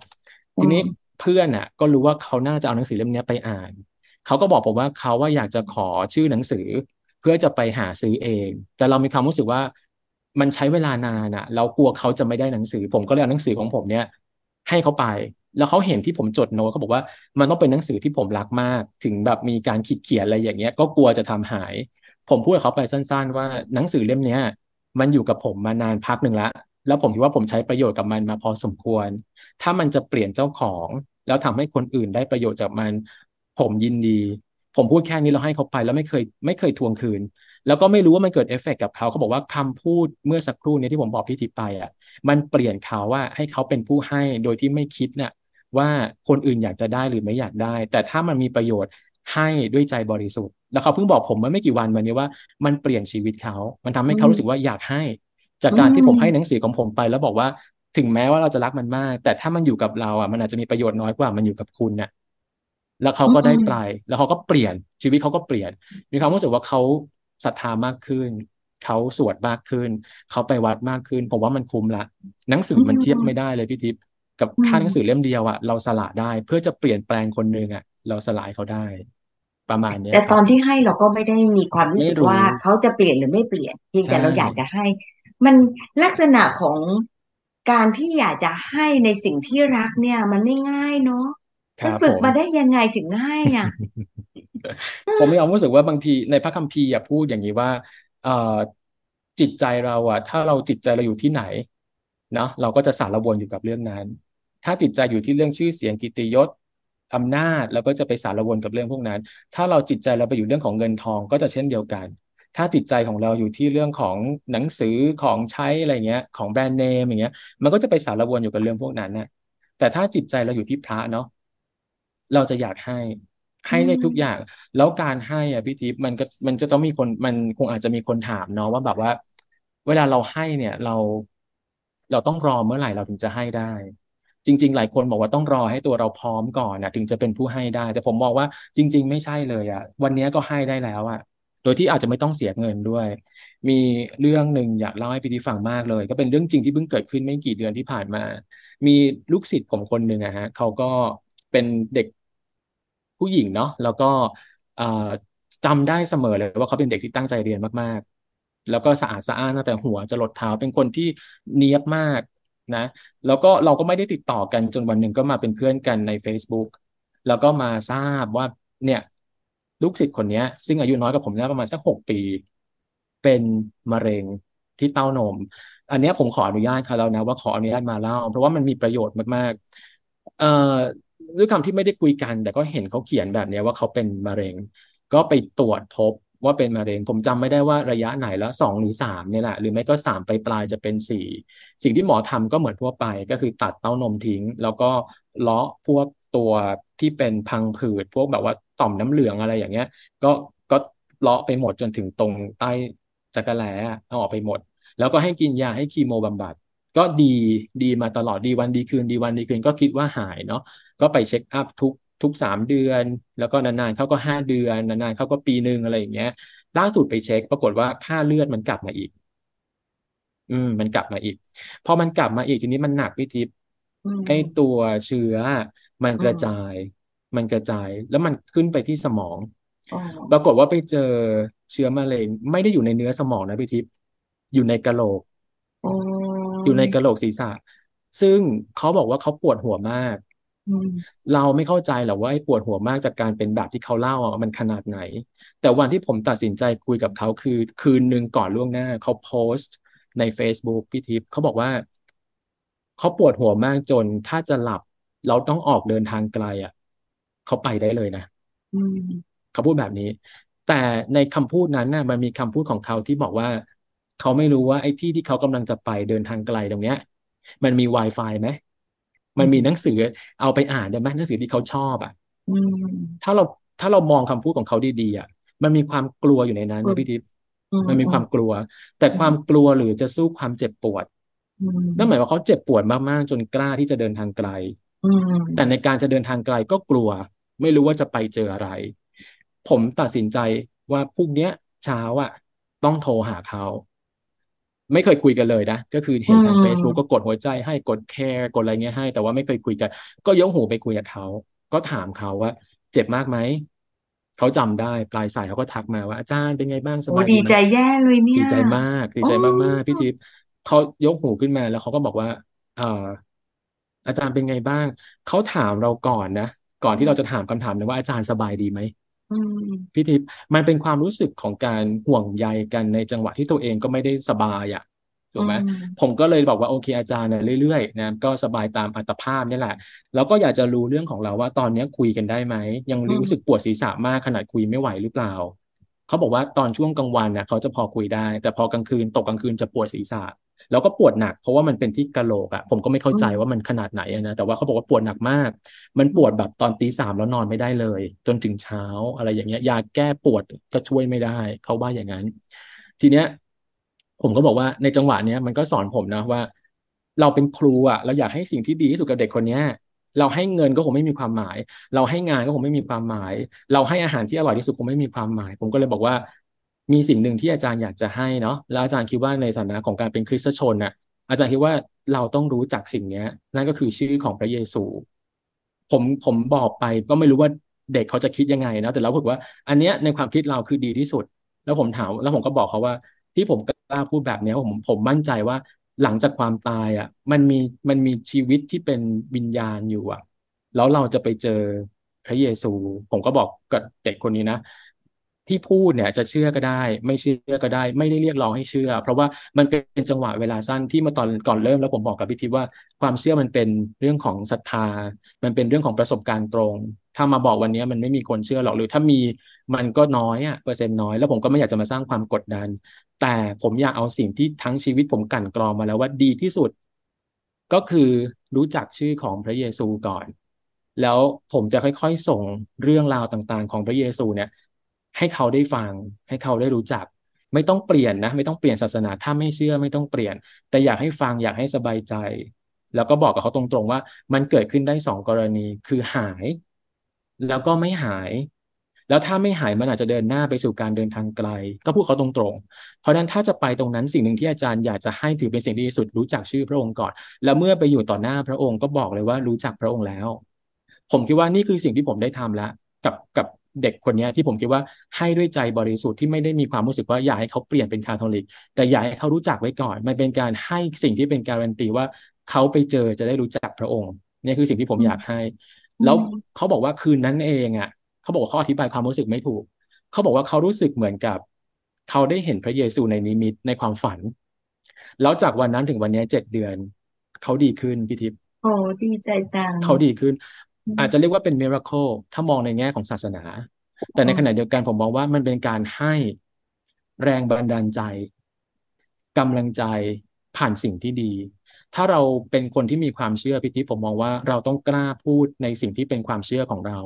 Speaker 2: ทีนี้เพื่อนอะก็รู้ว่าเขาน่าจะเอาหนังสือเล่มนี้ไปอ่าน เขาก็บอกผมว่าเขาว่าอยากจะขอชื่อหนังสือ เพื่อจะไปหาซื้อเอง แต่เรามีความรู้สึกว่ามันใช้เวลานานอะเรากลัวเขาจะไม่ได้หนังสือ ผมก็เลยเอาหนังสือของผมเนี่ย ให้เขาไป แล้วเขาเห็นที่ผมจดโน้ตเขาบอกว่ามันต้องเป็นหนังสือที่ผมรักมาก ถึงแบบมีการขีดเขียนอะไรอย่างเงี้ย ก็กลัวจะทำหาย ผมพูดกับเขาไปสั้น ๆ ว่าหนังสือเล่มเนี้ย มันอยู่กับผมมานานพักหนึ่งล้วแล้วผมคิดว่าผมใช้ประโยชน์กับมันมาพอสมควร ถ้ามันจะเปลี่ยนเจ้าของ แล้วทำให้คนอื่นได้ประโยชน์จากมัน ผมยินดี ผมพูดแค่นี้เราให้เขาไปแล้วไม่เคยไม่เคยทวงคืน แล้วก็ไม่รู้ว่ามันเกิดเอฟเฟกกับเขาเขาบอกว่าคำพูดเมื่อสักครู่นี้ที่ผมบอกพี่ทิพไปอะ มันเปลี่ยนเขาว่าให้เขาเป็นผู้ให้โดยที่ไม่คิดเนี่ยว่าคนอื่นอยากจะได้หรือไม่อยากได้ แต่ถ้ามันมีประโยชน์ให้ด้วยใจบริสุทธิ์ แล้วเขาเพิ่งบอกผมเมื่อไม่กี่วันมานี้ว่ามันเปลี่ยนชีวิตเขา มันทำให้เขารู้สึกว่าอยากให้ จากการที่ผมให้หนังสือของผมไป แล้วบอกว่าถึงแม้ว่าเราจะรักมันมาก แต่ถ้ามันอยู่กับเราอะมันอาจจะมีประโยชน์น้อยกว่ามันอยู่กับคุณเนี่ย แล้วเขาก็ได้ปลายแล้วเขาก็เปลี่ยนชีวิตเขาก็เปลี่ยน มีความรู้สึกว่าเขาศรัทธามากขึ้นเขาสวดมากขึ้น เขาไปวัดมากขึ้น ผมว่ามันคุ้มละ หนังสือมันเทียบไม่ได้เลยพี่ทิพย์กับค่าหนังสือเล่มเดียวอะเราสละได้ เพื่อจะเปลี่ยนแปลงคนหนึ่งอะเราสลายเขาได้ ประมาณเนี้ย
Speaker 1: แต่
Speaker 2: ค
Speaker 1: ต
Speaker 2: รั
Speaker 1: อบนที่ให้เราก็ไม่ได้มีความรู้
Speaker 2: ไม่
Speaker 1: สึก
Speaker 2: รู้
Speaker 1: ว่าเขาจะเปลี่ยนหรือไม่เปลี่ยนเพียงแต่
Speaker 2: ใช่
Speaker 1: เราอยากจะให้ มันลักษณะของการที่อยากจะให้ในสิ่งที่รักเนี่ย มันไม่ง่ายเนาะ
Speaker 2: ค
Speaker 1: มัน
Speaker 2: รับ
Speaker 1: ฝึ
Speaker 2: ผ
Speaker 1: ก
Speaker 2: ม
Speaker 1: มาได้ยังไงถึงง่ายอะ
Speaker 2: ผมมีความรู้สึกว่าบางทีในพระคัมภีร์อะพูดอย่างนี้ว่าเอ่อจิตใจเราอะถ้าเราจิตใจเราอยู่ที่ไหนเนาะเราก็จะสารวนอยู่กับเรื่องนั้น ถ้าจิตใจอยู่ที่เรื่องชื่อเสียงกิตติยศอำนาจเราก็จะไปสารวนกับเรื่องพวกนั้น ถ้าเราจิตใจเราไปอยู่เรื่องของเงินทองก็จะเช่นเดียวกัน ถ้าจิตใจของเราอยู่ที่เรื่องของหนังสือของใช้อะไรเงี้ย ของแบรนด์เนมอย่างเงี้ย มันก็จะไปสารวนอยู่กับเรื่องพวกนั้นน่ะแต่ถ้าจิตใจเราอยู่ที่พระเนาะ เราจะอยากให้ให้ได้ทุกอย่าง แล้วการให้อะพี่ทิพย์มันก็มันจะต้องมีคนมันคงอาจจะมีคนถามเนาะว่าแบบว่า เวลาเราให้เนี่ยเรา เราต้องรอเมื่อไหร่เราถึงจะให้ได้ จริง ๆ หลายคนบอกว่าต้องรอให้ตัวเราพร้อมก่อนนะถึงจะเป็นผู้ให้ได้ แต่ผมมองว่าจริง ๆ ไม่ใช่เลยอะ วันนี้ก็ให้ได้แล้วอะโดยที่อาจจะไม่ต้องเสียเงินด้วย มีเรื่องหนึ่งอยากเล่าให้พี่ทิพย์ฟังมากเลย ก็เป็นเรื่องจริงที่เพิ่งเกิดขึ้นไม่กี่เดือนที่ผ่านมา มีลูกศิษย์ผมคนหนึ่งอะฮะเขาก็เป็นเด็ก ผู้หญิงเนาะแล้วก็จำได้เสมอเลยว่าเขาเป็นเด็กที่ตั้งใจเรียนมากๆ แล้วก็สะอาดสะอ้านตั้งแต่หัวจรดเท้าเป็นคนที่เนียบมากนะ แล้วก็เราก็ไม่ได้ติดต่อกันจนวันหนึ่งก็มาเป็นเพื่อนกันใน Facebook แล้วก็มาทราบว่าเนี่ยลูกศิษย์คนนี้ซึ่งอายุน้อยกว่าผมเนี่ยประมาณสักหกปี เป็นมะเร็งที่เต้านม อันนี้ผมขออนุญาตเขาแล้วนะว่าขออนุญาตมาเล่า เพราะว่ามันมีประโยชน์มากๆเอ่อ ด้วยคำที่ไม่ได้คุยกัน แต่ก็เห็นเขาเขียนแบบนี้ว่าเขาเป็นมะเร็ง ก็ไปตรวจพบว่าเป็นมะเร็ง ผมจำไม่ได้ว่าระยะไหนแล้วสองหรือสามเนี่ยแหละ หรือไม่ก็สามไปปลายจะเป็นสี่สิ่งที่หมอทำก็เหมือนทั่วไปก็คือตัดเต้านมทิ้ง แล้วก็เลาะพวกตัวที่เป็นพังผืด พวกแบบว่าต่อมน้ำเหลืองอะไรอย่างเงี้ย ก็ก็เลาะไปหมดจนถึงตรงใต้จักระแล้เอาออกไปหมด แล้วก็ให้กินยาให้คีโมบำบัด ก็ดีดีมาตลอดดีวันดีคืนดีวันดีคืนก็คิดว่าหายเนาะก็ไปเช็คอัพทุกทุกสามเดือน แล้วก็นานๆเขาก็ห้าเดือนนานๆเขาก็ปีหนึ่งอะไรอย่างเงี้ย ล่าสุดไปเช็ค ปรากฏว่าค่าเลือดมันกลับมาอีก อืม มันกลับมาอีก พอมันกลับมาอีกทีนี้มันหนักพี่ทิพย์
Speaker 1: อืม
Speaker 2: ไอ้ตัวเชื้อ มัน
Speaker 1: อืม
Speaker 2: กระจาย มันกระจาย แล้วมันขึ้นไปที่สมอง
Speaker 1: อ๋อ
Speaker 2: ปรากฏว่าไปเจอเชื้อมะเร็งไม่ได้อยู่ในเนื้อสมองนะพี่ทิพย์อยู่ในกะโหลก
Speaker 1: อ๋อ
Speaker 2: อยู่ในกะโหลกศีรษะ ซึ่งเขาบอกว่าเขาปวดหัวมาก
Speaker 1: อืม
Speaker 2: เราไม่เข้าใจหรอกว่าไอ้ปวดหัวมากจากการเป็นแบบที่เขาเล่าอะมันขนาดไหน แต่วันที่ผมตัดสินใจคุยกับเขาคือคืนหนึ่งก่อนล่วงหน้า เขาโพสต์ใน Facebook พี่ทิพย์เขาบอกว่าเขาปวดหัวมากจนถ้าจะหลับ เราต้องออกเดินทางไกลอะเขาไปได้เลยนะ
Speaker 1: อืม
Speaker 2: เขาพูดแบบนี้ แต่ในคำพูดนั้นน่ะมันมีคำพูดของเขาที่บอกว่า เขาไม่รู้ว่าไอ้ที่ที่เขากำลังจะไปเดินทางไกลตรงเนี้ย มันมี Wi-Fi ไหมมันมีหนังสือเอาไปอ่านได้ไหมหนังสือที่เขาชอบอะ
Speaker 1: อืม
Speaker 2: ถ้าเราถ้าเรามองคำพูดของเขาดีๆอะมันมีความกลัวอยู่ในนั้น
Speaker 1: อื
Speaker 2: นะ
Speaker 1: ม
Speaker 2: พี่ทิพย์
Speaker 1: อืม
Speaker 2: มันมีความกลัว แต่ความกลัวหรือจะสู้ความเจ็บปวด
Speaker 1: อืม
Speaker 2: นั่นหมายว่าเขาเจ็บปวดมากๆจนกล้าที่จะเดินทางไกล
Speaker 1: อืม
Speaker 2: แต่ในการจะเดินทางไกลก็กลัว ไม่รู้ว่าจะไปเจออะไร ผมตัดสินใจว่าพรุ่งเนี้ยเช้าอะ ต้องโทรหาเขา ไม่เคยคุยกันเลยนะ ก็คือเห็นทาง
Speaker 1: อืม
Speaker 2: Facebook ก็กดหัวใจให้กดแคร์กดอะไรเงี้ยให้ แต่ว่าไม่เคยคุยกัน ก็ยกหูไปคุยกับเขาก็ถามเขาว่า เจ็บมากไหมเขาจำได้ปลายสายเขาก็ทักมาว่าอาจารย์เป็นไงบ้างส
Speaker 1: โอ้
Speaker 2: บาย
Speaker 1: ดี
Speaker 2: ดีไหม
Speaker 1: ใจแย่เลยเนี่
Speaker 2: ดี
Speaker 1: ย
Speaker 2: ใจมาก ดีใจ
Speaker 1: โอ้
Speaker 2: มากๆพี่ทิพย์เขายกหูขึ้นมาแล้วเขาก็บอกว่า เอ่ออาจารย์เป็นไงบ้าง เขาถามเราก่อนนะ ก่อนที่เราจะถามคำถามนะว่าอาจารย์สบายดีไหม
Speaker 1: อืม
Speaker 2: พี่ทิพย์มันเป็นความรู้สึกของการห่วงใยกันในจังหวะที่ตัวเองก็ไม่ได้สบายอะถูกไหม
Speaker 1: อืม
Speaker 2: ผมก็เลยบอกว่าโอเคอาจารย์นะเรื่อยๆนะก็สบายตามอัตภาพนี่แหละ แล้วก็อยากจะรู้เรื่องของเราว่าตอนนี้คุยกันได้ไหม ยัง
Speaker 1: อืม
Speaker 2: รู้สึกปวดศีรษะมากขนาดคุยไม่ไหวหรือเปล่า เขาบอกว่าตอนช่วงกลางวันน่ะเขาจะพอคุยได้ แต่พอกลางคืนตกกลางคืนจะปวดศีรษะ แล้วก็ปวดหนักเพราะว่ามันเป็นที่กะโหลกอะผมก็ไม่เข้าใจว่ามันขนาดไหนอะนะแต่ว่าเขาบอกว่าปวดหนักมาก มันปวดแบบตอนตีสามแล้วนอนไม่ได้เลย จนถึงเช้าอะไรอย่างเงี้ยยาแก้ปวดก็ช่วยไม่ได้เขาว่าอย่างนั้น ทีเนี้ย ผมก็บอกว่าในจังหวะเนี้ยมันก็สอนผมนะว่า เราเป็นครูอะเราอยากให้สิ่งที่ดีที่สุดกับเด็กคนเนี้ยเราให้เงินก็คงไม่มีความหมาย เราให้งานก็คงไม่มีความหมาย เราให้อาหารที่อร่อยที่สุดคงไม่มีความหมาย ผมก็เลยบอกว่า มีสิ่งหนึ่งที่อาจารย์อยากจะให้เนาะแล้วอาจารย์คิดว่าในฐานะของการเป็นคริสตชนน่ะ อาจารย์คิดว่าเราต้องรู้จักสิ่งเนี้ย นั่นก็คือชื่อของพระเยซู ผมผมบอกไปก็ไม่รู้ว่าเด็กเขาจะคิดยังไงนะแต่เราบอกว่า อันเนี้ยในความคิดเราคือดีที่สุด แล้วผมถาม แล้วผมก็บอกเขาว่า ที่ผมกล้าพูดแบบนี้ผมผมมั่นใจว่าหลังจากความตายอะ มันมีมันมีชีวิตที่เป็นวิญญาณอยู่อะ แล้วเราจะไปเจอพระเยซู ผมก็บอกกับเด็กคนนี้นะ ที่พูดเนี่ยจะเชื่อก็ได้ ไม่เชื่อก็ได้ ไม่ได้เรียกร้องให้เชื่อ เพราะว่ามันเป็นจังหวะเวลาสั้นที่มาตอนก่อนเริ่มแล้วผมบอกกับพี่ทิพย์ว่าความเชื่อมันเป็นเรื่องของศรัทธา มันเป็นเรื่องของประสบการณ์ตรง ถ้ามาบอกวันนี้มันไม่มีคนเชื่อหรอกหรือถ้ามีมันก็น้อยอะเปอร์เซ็นต์น้อยแล้วผมก็ไม่อยากจะมาสร้างความกดดัน แต่ผมอยากเอาสิ่งที่ทั้งชีวิตผมกั่นกรองมาแล้วว่าดีที่สุด ก็คือรู้จักชื่อของพระเยซูก่อนแล้วผมจะค่อยๆ ส่งเรื่องราวต่างๆ ของพระเยซูเนี่ย ให้เขาได้ฟัง ให้เขาได้รู้จัก ไม่ต้องเปลี่ยนนะ ไม่ต้องเปลี่ยนศาสนา ถ้าไม่เชื่อไม่ต้องเปลี่ยน แต่อยากให้ฟังอยากให้สบายใจ แล้วก็บอกกับเขาตรงๆว่า มันเกิดขึ้นได้สองกรณีคือหาย แล้วก็ไม่หาย แล้วถ้าไม่หายมันอาจจะเดินหน้าไปสู่การเดินทางไกล ก็พูดเขาตรงๆ เพราะนั้นถ้าจะไปตรงนั้นสิ่งหนึ่งที่อาจารย์อยากจะให้ถือเป็นสิ่งที่ดีสุดรู้จักชื่อพระองค์ก่อน แล้วเมื่อไปอยู่ต่อหน้าพระองค์ก็บอกเลยว่ารู้จักพระองค์แล้ว ผมคิดว่านี่คือสิ่งที่ผมได้ทำแล้วกับกับ เด็กคนนี้ที่ผมคิดว่าให้ด้วยใจบริสุทธิ์ที่ไม่ได้มีความรู้สึกว่าอยากให้เขาเปลี่ยนเป็นคาทอลิก แต่อยากให้เขารู้จักไว้ก่อน มันเป็นการให้สิ่งที่เป็นการันตีว่าเขาไปเจอจะได้รู้จักพระองค์นี่คือสิ่งที่ผมอยากให้ แล้วเขาบอกว่าคืนนั้นเองอะเขาบอกว่าเขาอธิบายความรู้สึกไม่ถูก เขาบอกว่าเขารู้สึกเหมือนกับ เขาได้เห็นพระเยซูในนิมิตในความฝัน แล้วจากวันนั้นถึงวันนี้เจ็ดเดือน เขาดีขึ้นพี่ทิพย์
Speaker 1: โอ้ดีใจจัง
Speaker 2: เขาดีขึ้น อาจจะเรียกว่าเป็นมิราเคิลถ้ามองในแง่ของศาสนา แต่ในขณะเดียวกันผมมองว่ามันเป็นการให้แรงบันดาลใจกำลังใจผ่านสิ่งที่ดี ถ้าเราเป็นคนที่มีความเชื่อพิธีผมมองว่าเราต้องกล้าพูดในสิ่งที่เป็นความเชื่อของเรา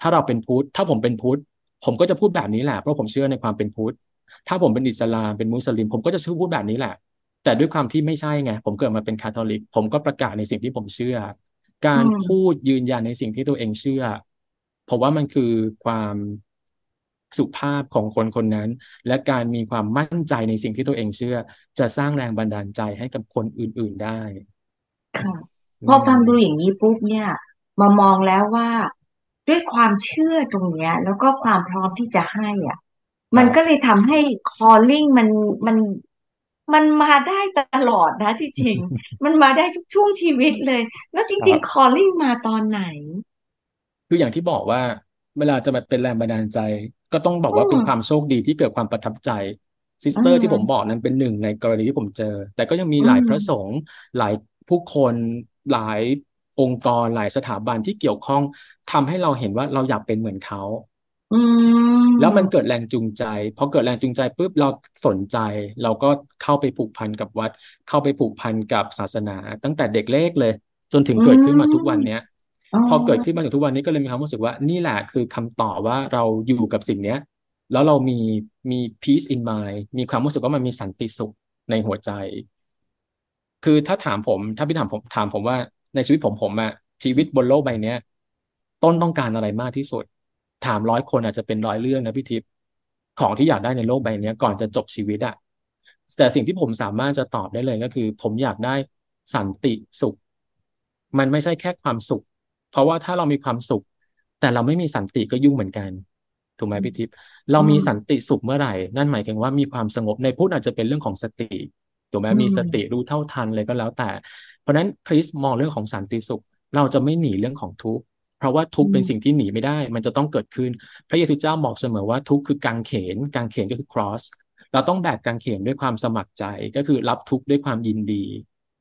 Speaker 2: ถ้าเราเป็นพุทธ ถ้าผมเป็นพุทธ ผมก็จะพูดแบบนี้แหละเพราะผมเชื่อในความเป็นพุทธ ถ้าผมเป็นอิสลามเป็นมุสลิม ผมก็จะชื่อพูดแบบนี้แหละ แต่ด้วยความที่ไม่ใช่ไง ผมเกิดมาเป็นคาทอลิก ผมก็ประกาศในสิ่งที่ผมเชื่อ การพูดยืนยันในสิ่งที่ตัวเองเชื่อผมว่ามันคือความสุภาพของคนคนนั้น และการมีความมั่นใจในสิ่งที่ตัวเองเชื่อ จะสร้างแรงบันดาลใจให้กับคนอื่น ๆได้
Speaker 1: ค่ะพอฟังดูอย่างนี้ปุ๊บเนี่ย มามองแล้วว่าด้วยความเชื่อตรงเนี้ย แล้วก็ความพร้อมที่จะให้อะ มันก็เลยทำให้ calling มันมัน มันมาได้ตตลอดนะที่จริง มันมาได้ทุกช่วงชีวิตเลย แล้วจริง ๆ calling มาตอนไหน
Speaker 2: คืออย่างที่บอกว่า เวลาจะมาเป็นแรงบันดาลใจ ก็ต้องบอกว่าเป็นความโชคดีที่เกิดความประทับใจซิสเตอร์ที่ผมบอกนั้นเป็นหนึ่งในกรณีที่ผมเจอ แต่ก็ยังมีหลายพระสงฆ์หลายผู้คนหลายองค์กรหลายสถาบันที่เกี่ยวข้องทำให้เราเห็นว่าเราอยากเป็นเหมือนเขา แล้วมันเกิดแรงจูงใจพอเกิดแรงจูงใจปุ๊บเราสนใจ เราก็เข้าไปผูกพันกับวัด เข้าไปผูกพันกับศาสนา ตั้งแต่เด็กเล็กเลย จนถึงเกิดขึ้นมาทุกวันเนี้ยพอเกิดขึ้นมาถึงทุกวันนี้ก็เลยมีความรู้สึกว่านี่แหละคือคำตอบว่าเราอยู่กับสิ่งเนี้ย แล้วเรามีมี peace in mind มีความรู้สึกว่ามันมีสันติสุขในหัวใจ คือถ้าถามผม ถ้าพี่ถามผมถามผมว่าในชีวิตผมผมอะชีวิตบนโลกใบเนี้ย ต้นต้องการอะไรมากที่สุด ถามร้อยคนอาจจะเป็นร้อยเรื่องนะพี่ทิพย์ของที่อยากได้ในโลกใบนี้ก่อนจะจบชีวิตอะแต่สิ่งที่ผมสามารถจะตอบได้เลยก็คือ ผมอยากได้สันติสุข มันไม่ใช่แค่ความสุข เพราะว่าถ้าเรามีความสุข แต่เราไม่มีสันติก็ยุ่งเหมือนกันถูกไหมพี่ทิพย์เรามีสันติสุขเมื่อไหร่ นั่นหมายถึงว่ามีความสงบในพุทธอาจจะเป็นเรื่องของสติถูกไหมมีสติรู้เท่าทันเลยก็แล้วแต่ เพราะนั้นคริสมองเรื่องของสันติสุข เราจะไม่หนีเรื่องของทุกข์ เพราะว่าทุกข์เป็นสิ่งที่หนีไม่ได้ มันจะต้องเกิดขึ้น พระเยซูเจ้าบอกเสมอว่าทุกข์คือกางเขนกางเขนก็คือ cross เราต้องแบกกางเขนด้วยความสมัครใจก็คือรับทุกข์ด้วยความยินดี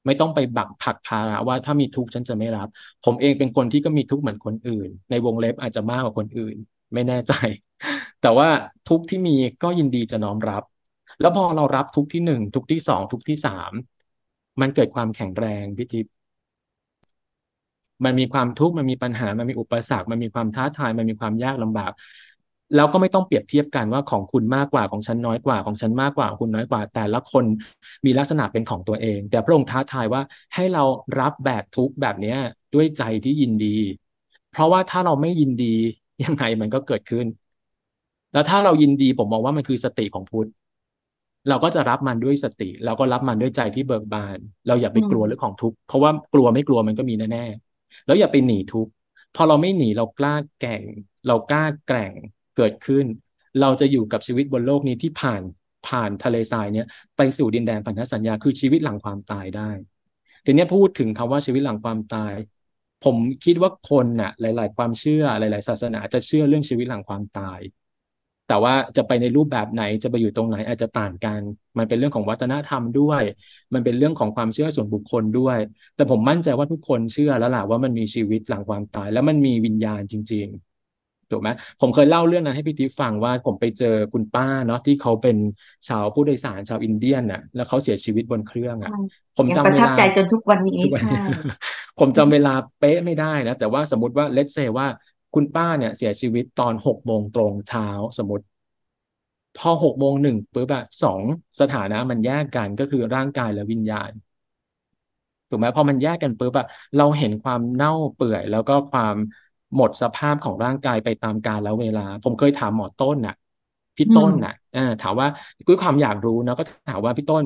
Speaker 2: ไม่ต้องไปบักผักภาระว่าถ้ามีทุกข์ฉันจะไม่รับ ผมเองเป็นคนที่ก็มีทุกข์เหมือนคนอื่น ในวงเล็บอาจจะมากกว่าคนอื่น ไม่แน่ใจ แต่ว่าทุกข์ที่มีก็ยินดีจะน้อมรับ แล้วพอเรารับทุกข์ที่หนึ่งทุกข์ที่สองทุกข์ที่สามมันเกิดความแข็งแรงพิทิพ มันมีความทุกข์มันมีปัญหามันมีอุปสรรค มันมีความท้าทาย มันมีความยากลำบาก แล้วก็ไม่ต้องเปรียบเทียบกันว่าของคุณมากกว่าของฉันน้อยกว่าของฉันมากกว่าคุณน้อยกว่า แต่ละคนมีลักษณะเป็นของตัวเอง แต่พระองค์ท้าทายว่าให้เรารับแบกทุกข์แบบนี้ด้วยใจที่ยินดี เพราะว่าถ้าเราไม่ยินดียังไงมันก็เกิดขึ้น แล้วถ้าเรายินดีผมมองว่ามันคือสติของพุทธเราก็จะรับมันด้วยสติ เราก็รับมันด้วยใจที่เบิกบาน เราอย่าไปกลัวเรื่องของทุกข์เพราะว่ากลัวไม่กลัวมันก็มีแน่ๆ แล้วอย่าไปหนีทุกข์พอเราไม่หนีเรากล้าแก่ง เรากล้าแกร่งเกิดขึ้น เราจะอยู่กับชีวิตบนโลกนี้ที่ผ่านผ่านทะเลทรายเนี้ยไปสู่ดินแดนพันธสัญญาคือชีวิตหลังความตายได้ทีนี้พูดถึงคำว่าชีวิตหลังความตาย ผมคิดว่าคนน่ะ หลาย ๆ ความเชื่อหลาย ๆ ศาสนาจะเชื่อเรื่องชีวิตหลังความตาย แต่ว่าจะไปในรูปแบบไหนจะไปอยู่ตรงไหนอาจจะต่างกัน มันเป็นเรื่องของวัฒนธรรมด้วย มันเป็นเรื่องของความเชื่อส่วนบุคคลด้วย แต่ผมมั่นใจว่าทุกคนเชื่อแล้วล่ะว่ามันมีชีวิตหลังความตาย แล้วมันมีวิญญาณจริง ๆ ถูกไหมผมเคยเล่าเรื่องนั้นให้พี่ทิพย์ฟังว่าผมไปเจอคุณป้าเนาะที่เขาเป็นชาวผู้โดยสารชาวอินเดียนน่ะ แล้วเขาเสียชีวิตบนเครื่องอะ ผม
Speaker 1: ยัง
Speaker 2: จำ
Speaker 1: ประ
Speaker 2: เว
Speaker 1: ทับ
Speaker 2: ลา
Speaker 1: ใจจนทุกวันนี้
Speaker 2: ทุกวัน
Speaker 1: ใช่
Speaker 2: นี้ผมจำเวลาเป๊ะไม่ได้นะแต่ว่าสมมติว่าเลตเซว่า คุณป้าเนี่ยเสียชีวิตตอนหกโมงตรงเช้าสมมติ พอหกโมงหนึ่งปุ๊บอะสองสถานะมันแยกกันก็คือร่างกายและวิญญาณถูกไหมพอมันแยกกันปุ๊บอะเราเห็นความเน่าเปื่อย แล้วก็ความหมดสภาพของร่างกายไปตามกาลแล้วเวลา ผมเคยถามหมอต้นน่ะพี่
Speaker 1: อื
Speaker 2: ต้น
Speaker 1: ม
Speaker 2: น่ะเออถามว่าด้วยความอยากรู้นะก็ถามว่าพี่ต้น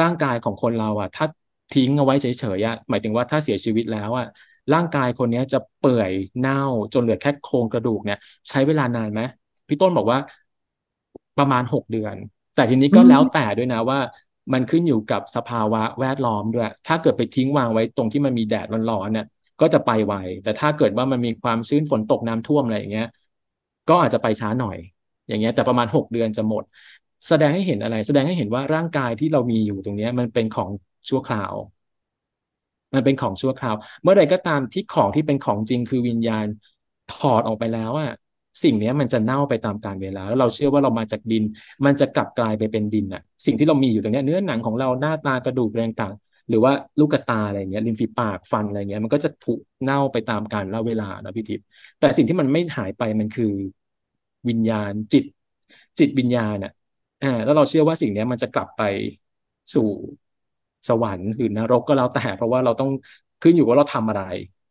Speaker 2: ร่างกายของคนเราอะ ถ้าทิ้งเอาไว้เฉยๆอะหมายถึงว่าถ้าเสียชีวิตแล้วอะ ร่างกายคนเนี้ยจะเปื่อยเน่าจนเหลือแค่โครงกระดูกเนี่ย ใช้เวลานานไหมพี่ต้นบอกว่าประมาณหกเดือน แต่ทีนี้
Speaker 1: อื
Speaker 2: ก็
Speaker 1: ม
Speaker 2: แล้วแต่ด้วยนะว่า มันขึ้นอยู่กับสภาวะแวดล้อมด้วย ถ้าเกิดไปทิ้งวางไว้ตรงที่มันมีแดดร้อนๆเนี่ยก็จะไปไวแต่ถ้าเกิดว่ามันมีความชื้นฝนตกน้ำท่วมอะไรอย่างเงี้ย ก็อาจจะไปช้าหน่อย อย่างเงี้ย แต่ประมาณหกเดือนจะหมด แสดงให้เห็นอะไร แสดงให้เห็นว่าร่างกายที่เรามีอยู่ตรงเนี้ย มันเป็นของชั่วคราว มันเป็นของชั่วคราว เมื่อใดก็ตามที่ของที่เป็นของจริงคือวิญญาณถอดออกไปแล้วอะสิ่งนี้มันจะเน่าไปตามกาลเวลา แล้วเราเชื่อว่าเรามาจากดิน มันจะกลับกลายไปเป็นดินอะสิ่งที่เรามีอยู่ตรงนี้เนื้อหนังของเราหน้าตากระดูกอะไรต่างหรือว่าลูกตาอะไรเงี้ยริมฝีปากฟันอะไรเงี้ย มันก็จะผุเน่าไปตามกาลเวลานะพี่ทิพย์แต่สิ่งที่มันไม่หายไปมันคือวิญญาณจิต จิตวิญญาณอะอ่าแล้วเราเชื่อว่าสิ่งนี้มันจะกลับไปสู่ สวรรค์หรือนรกก็แล้วแต่เพราะว่าเราต้องขึ้นอยู่ว่าเราทำอะไร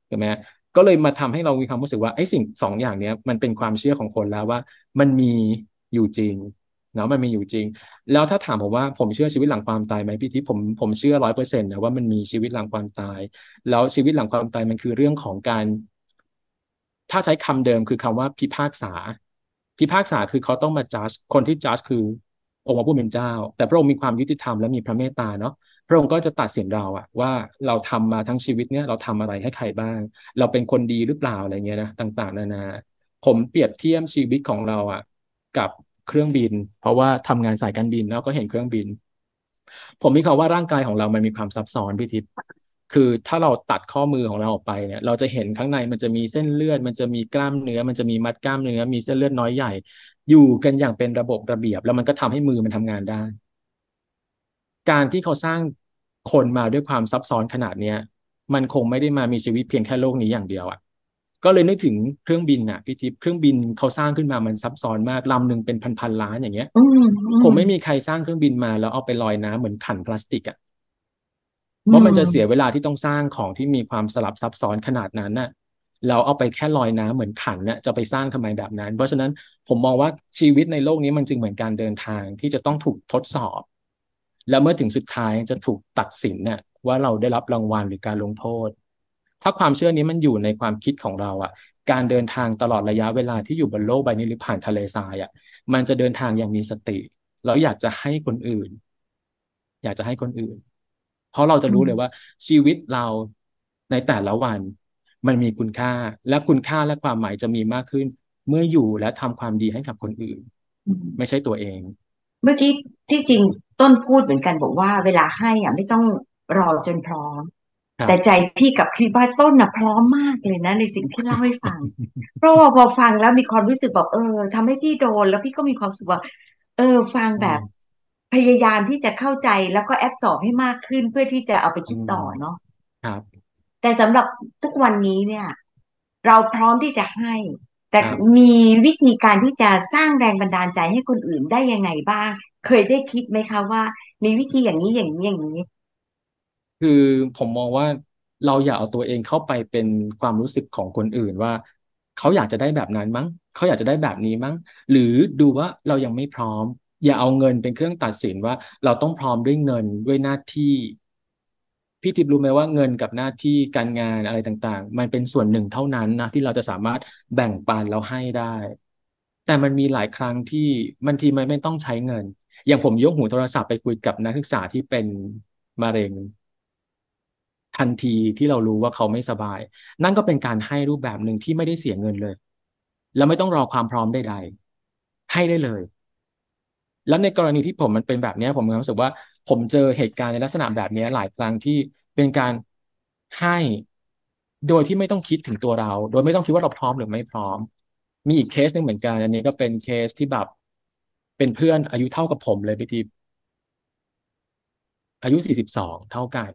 Speaker 2: ถูกไหมก็เลยมาทำให้เรามีความรู้สึกว่าไอ้สิ่งสองอย่างเนี้ยมันเป็นความเชื่อของคนแล้วว่า มันมีอยู่จริงเนาะมันมีอยู่จริง แล้วถ้าถามผมว่าผมเชื่อชีวิตหลังความตายไหมพี่ทิพย์ผมผมเชื่อร้อยเปอร์เซ็นต์นะว่ามันมีชีวิตหลังความตาย แล้วชีวิตหลังความตายมันคือเรื่องของการ ถ้าใช้คำเดิมคือคำว่าพิพากษา พิพากษาคือเขาต้องมาจัดคนที่จัดคือองค์พระผู้เป็นเจ้า แต่พระองค์มีความยุติธรรมและมีพระเมตตาเนาะ พระองค์ก็จะตัดสินเราอะว่าเราทำมาทั้งชีวิตเนี่ยเราทำอะไรให้ใครบ้าง เราเป็นคนดีหรือเปล่าอะไรเงี้ยนะต่าง ๆ นานา ผมเปรียบเทียบชีวิตของเราอะกับเครื่องบิน เพราะว่าทำงานสายการบินแล้วก็เห็นเครื่องบิน ผมมีความว่าร่างกายของเรามันมีความซับซ้อนพี่ทิพย์คือถ้าเราตัดข้อมือของเราออกไปเนี่ย เราจะเห็นข้างในมันจะมีเส้นเลือด มันจะมีกล้ามเนื้อ มันจะมีมัดกล้ามเนื้อ มีเส้นเลือดน้อยใหญ่ อยู่กันอย่างเป็นระบบระเบียบ แล้วมันก็ทำให้มือมันทำงานได้ การที่เขาสร้างคนมาด้วยความซับซ้อนขนาดเนี้ย มันคงไม่ได้มามีชีวิตเพียงแค่โลกนี้อย่างเดียวอะ ก็เลยนึกถึงเครื่องบินอะพี่ทิพย์เครื่องบินเขาสร้างขึ้นมามันซับซ้อนมากลำหนึ่งเป็นพันๆล้านอย่างเงี้ย
Speaker 1: อืมอื
Speaker 2: ผม
Speaker 1: ม
Speaker 2: ไม่มีใครสร้างเครื่องบินมาแล้วเอาไปลอยน้ำเหมือนขันพลาสติกอะ
Speaker 1: อื
Speaker 2: เพราะมันจะ
Speaker 1: ม
Speaker 2: เสียเวลาที่ต้องสร้างของที่มีความสลับซับซ้อนขนาดนั้นน่ะ เราเอาไปแค่ลอยน้ำเหมือนขันน่ะจะไปสร้างทำไมแบบนั้น เพราะฉะนั้นผมมองว่าชีวิตในโลกนี้มันจึงเหมือนการเดินทางที่จะต้องถูกทดสอบ แล้วเมื่อถึงสุดท้ายจะถูกตัดสินน่ะว่าเราได้รับรางวัลหรือการลงโทษ ถ้าความเชื่อนี้มันอยู่ในความคิดของเราอะ การเดินทางตลอดระยะเวลาที่อยู่บนโลกใบนี้หรือผ่านทะเลทรายอะ มันจะเดินทางอย่างมีสติ แล้วอยากจะให้คนอื่น อยากจะให้คนอื่น เพราะเราจะรู้เลยว่าชีวิตเราในแต่ละวันมันมีคุณค่าและคุณค่าและความหมายจะมีมากขึ้น เมื่ออยู่และทำความดีให้กับคนอื่น ไม่ใช่ตัวเอง
Speaker 1: เมื่อกี้ที่จริงต้นพูดเหมือนกันบอกว่า เวลาให้อะไม่ต้องรอจนพร้อม
Speaker 2: ครับ
Speaker 1: แต่ใจพี่กับคิดว่าต้นน่ะพร้อมมากเลยนะ ในสิ่งที่เล่าให้ฟัง เพราะว่าพอฟังแล้วมีความรู้สึกแบบเออทำให้พี่โดน แล้วพี่ก็มีความรู้สึกว่า เออ ฟัง
Speaker 2: อื
Speaker 1: แบ
Speaker 2: ม
Speaker 1: บพยายามที่จะเข้าใจแล้วก็แอบสอบให้มากขึ้นเพื่อที่จะเอาไป
Speaker 2: อื
Speaker 1: คิด
Speaker 2: ม
Speaker 1: ต่อเนาะ
Speaker 2: ครับ
Speaker 1: แต่สำหรับทุกวันนี้เนี่ย เราพร้อมที่จะให้ แต่
Speaker 2: ครับ
Speaker 1: มีวิธีการที่จะสร้างแรงบันดาลใจให้คนอื่นได้ยังไงบ้าง เคยได้คิดไหมคะว่า มีวิธีอย่างนี้อย่างนี้อย่างนี้
Speaker 2: คือผมมองว่าเราอย่าเอาตัวเองเข้าไปเป็นความรู้สึกของคนอื่นว่า เขาอยากจะได้แบบนั้นมั้ง เขาอยากจะได้แบบนี้มั้ง หรือดูว่าเรายังไม่พร้อม อย่าเอาเงินเป็นเครื่องตัดสินว่า เราต้องพร้อมด้วยเงินด้วยหน้าที่ พี่ทิพย์รู้ไหมว่าเงินกับหน้าที่การงานอะไรต่างๆ มันเป็นส่วนหนึ่งเท่านั้นนะที่เราจะสามารถแบ่งปันเราให้ได้ แต่มันมีหลายครั้งที่มันทีมันไม่ต้องใช้เงิน อย่างผมยกหูโทรศัพท์ไปคุยกับนักศึกษาที่เป็นมะเร็งทันทีที่เรารู้ว่าเขาไม่สบาย นั่นก็เป็นการให้รูปแบบหนึ่งที่ไม่ได้เสียเงินเลย แล้วไม่ต้องรอความพร้อมใดๆให้ได้เลย แล้วในกรณีที่ผมมันเป็นแบบนี้ผมมีความรู้สึกว่า ผมเจอเหตุการณ์ในลักษณะแบบนี้หลายครั้งที่เป็นการให้โดยที่ไม่ต้องคิดถึงตัวเรา โดยไม่ต้องคิดว่าเราพร้อมหรือไม่พร้อม มีอีกเคสหนึ่งเหมือนกัน อันนี้ก็เป็นเคสที่แบบเป็นเพื่อนอายุเท่ากับผมเลยพี่ทิพย์อายุสี่สิบสองเท่ากัน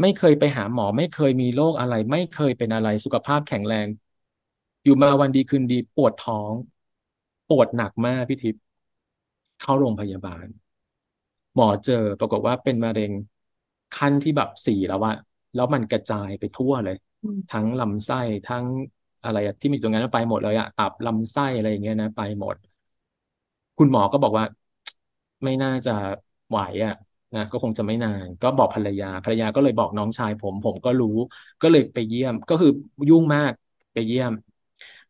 Speaker 2: ไม่เคยไปหาหมอ ไม่เคยมีโรคอะไร ไม่เคยเป็นอะไรสุขภาพแข็งแรง อยู่มาวันดีคืนดีปวดท้อง ปวดหนักมากพี่ทิพย์ เข้าโรงพยาบาล หมอเจอปรากฏว่าเป็นมะเร็งขั้นที่แบบสี่แล้วอะแล้วมันกระจายไปทั่วเลย ทั้งลำไส้ทั้งอะไรอะที่มีตรงนั้นไปหมดเลยอะตับลำไส้อะไรอย่างเงี้ยนะไปหมด คุณหมอก็บอกว่า ไม่น่าจะไหวอะนะก็คงจะไม่นาน ก็บอกภรรยาภรรยาก็เลยบอกน้องชายผม ผมก็รู้ ก็เลยไปเยี่ยม ก็คือยุ่งมากไปเยี่ยม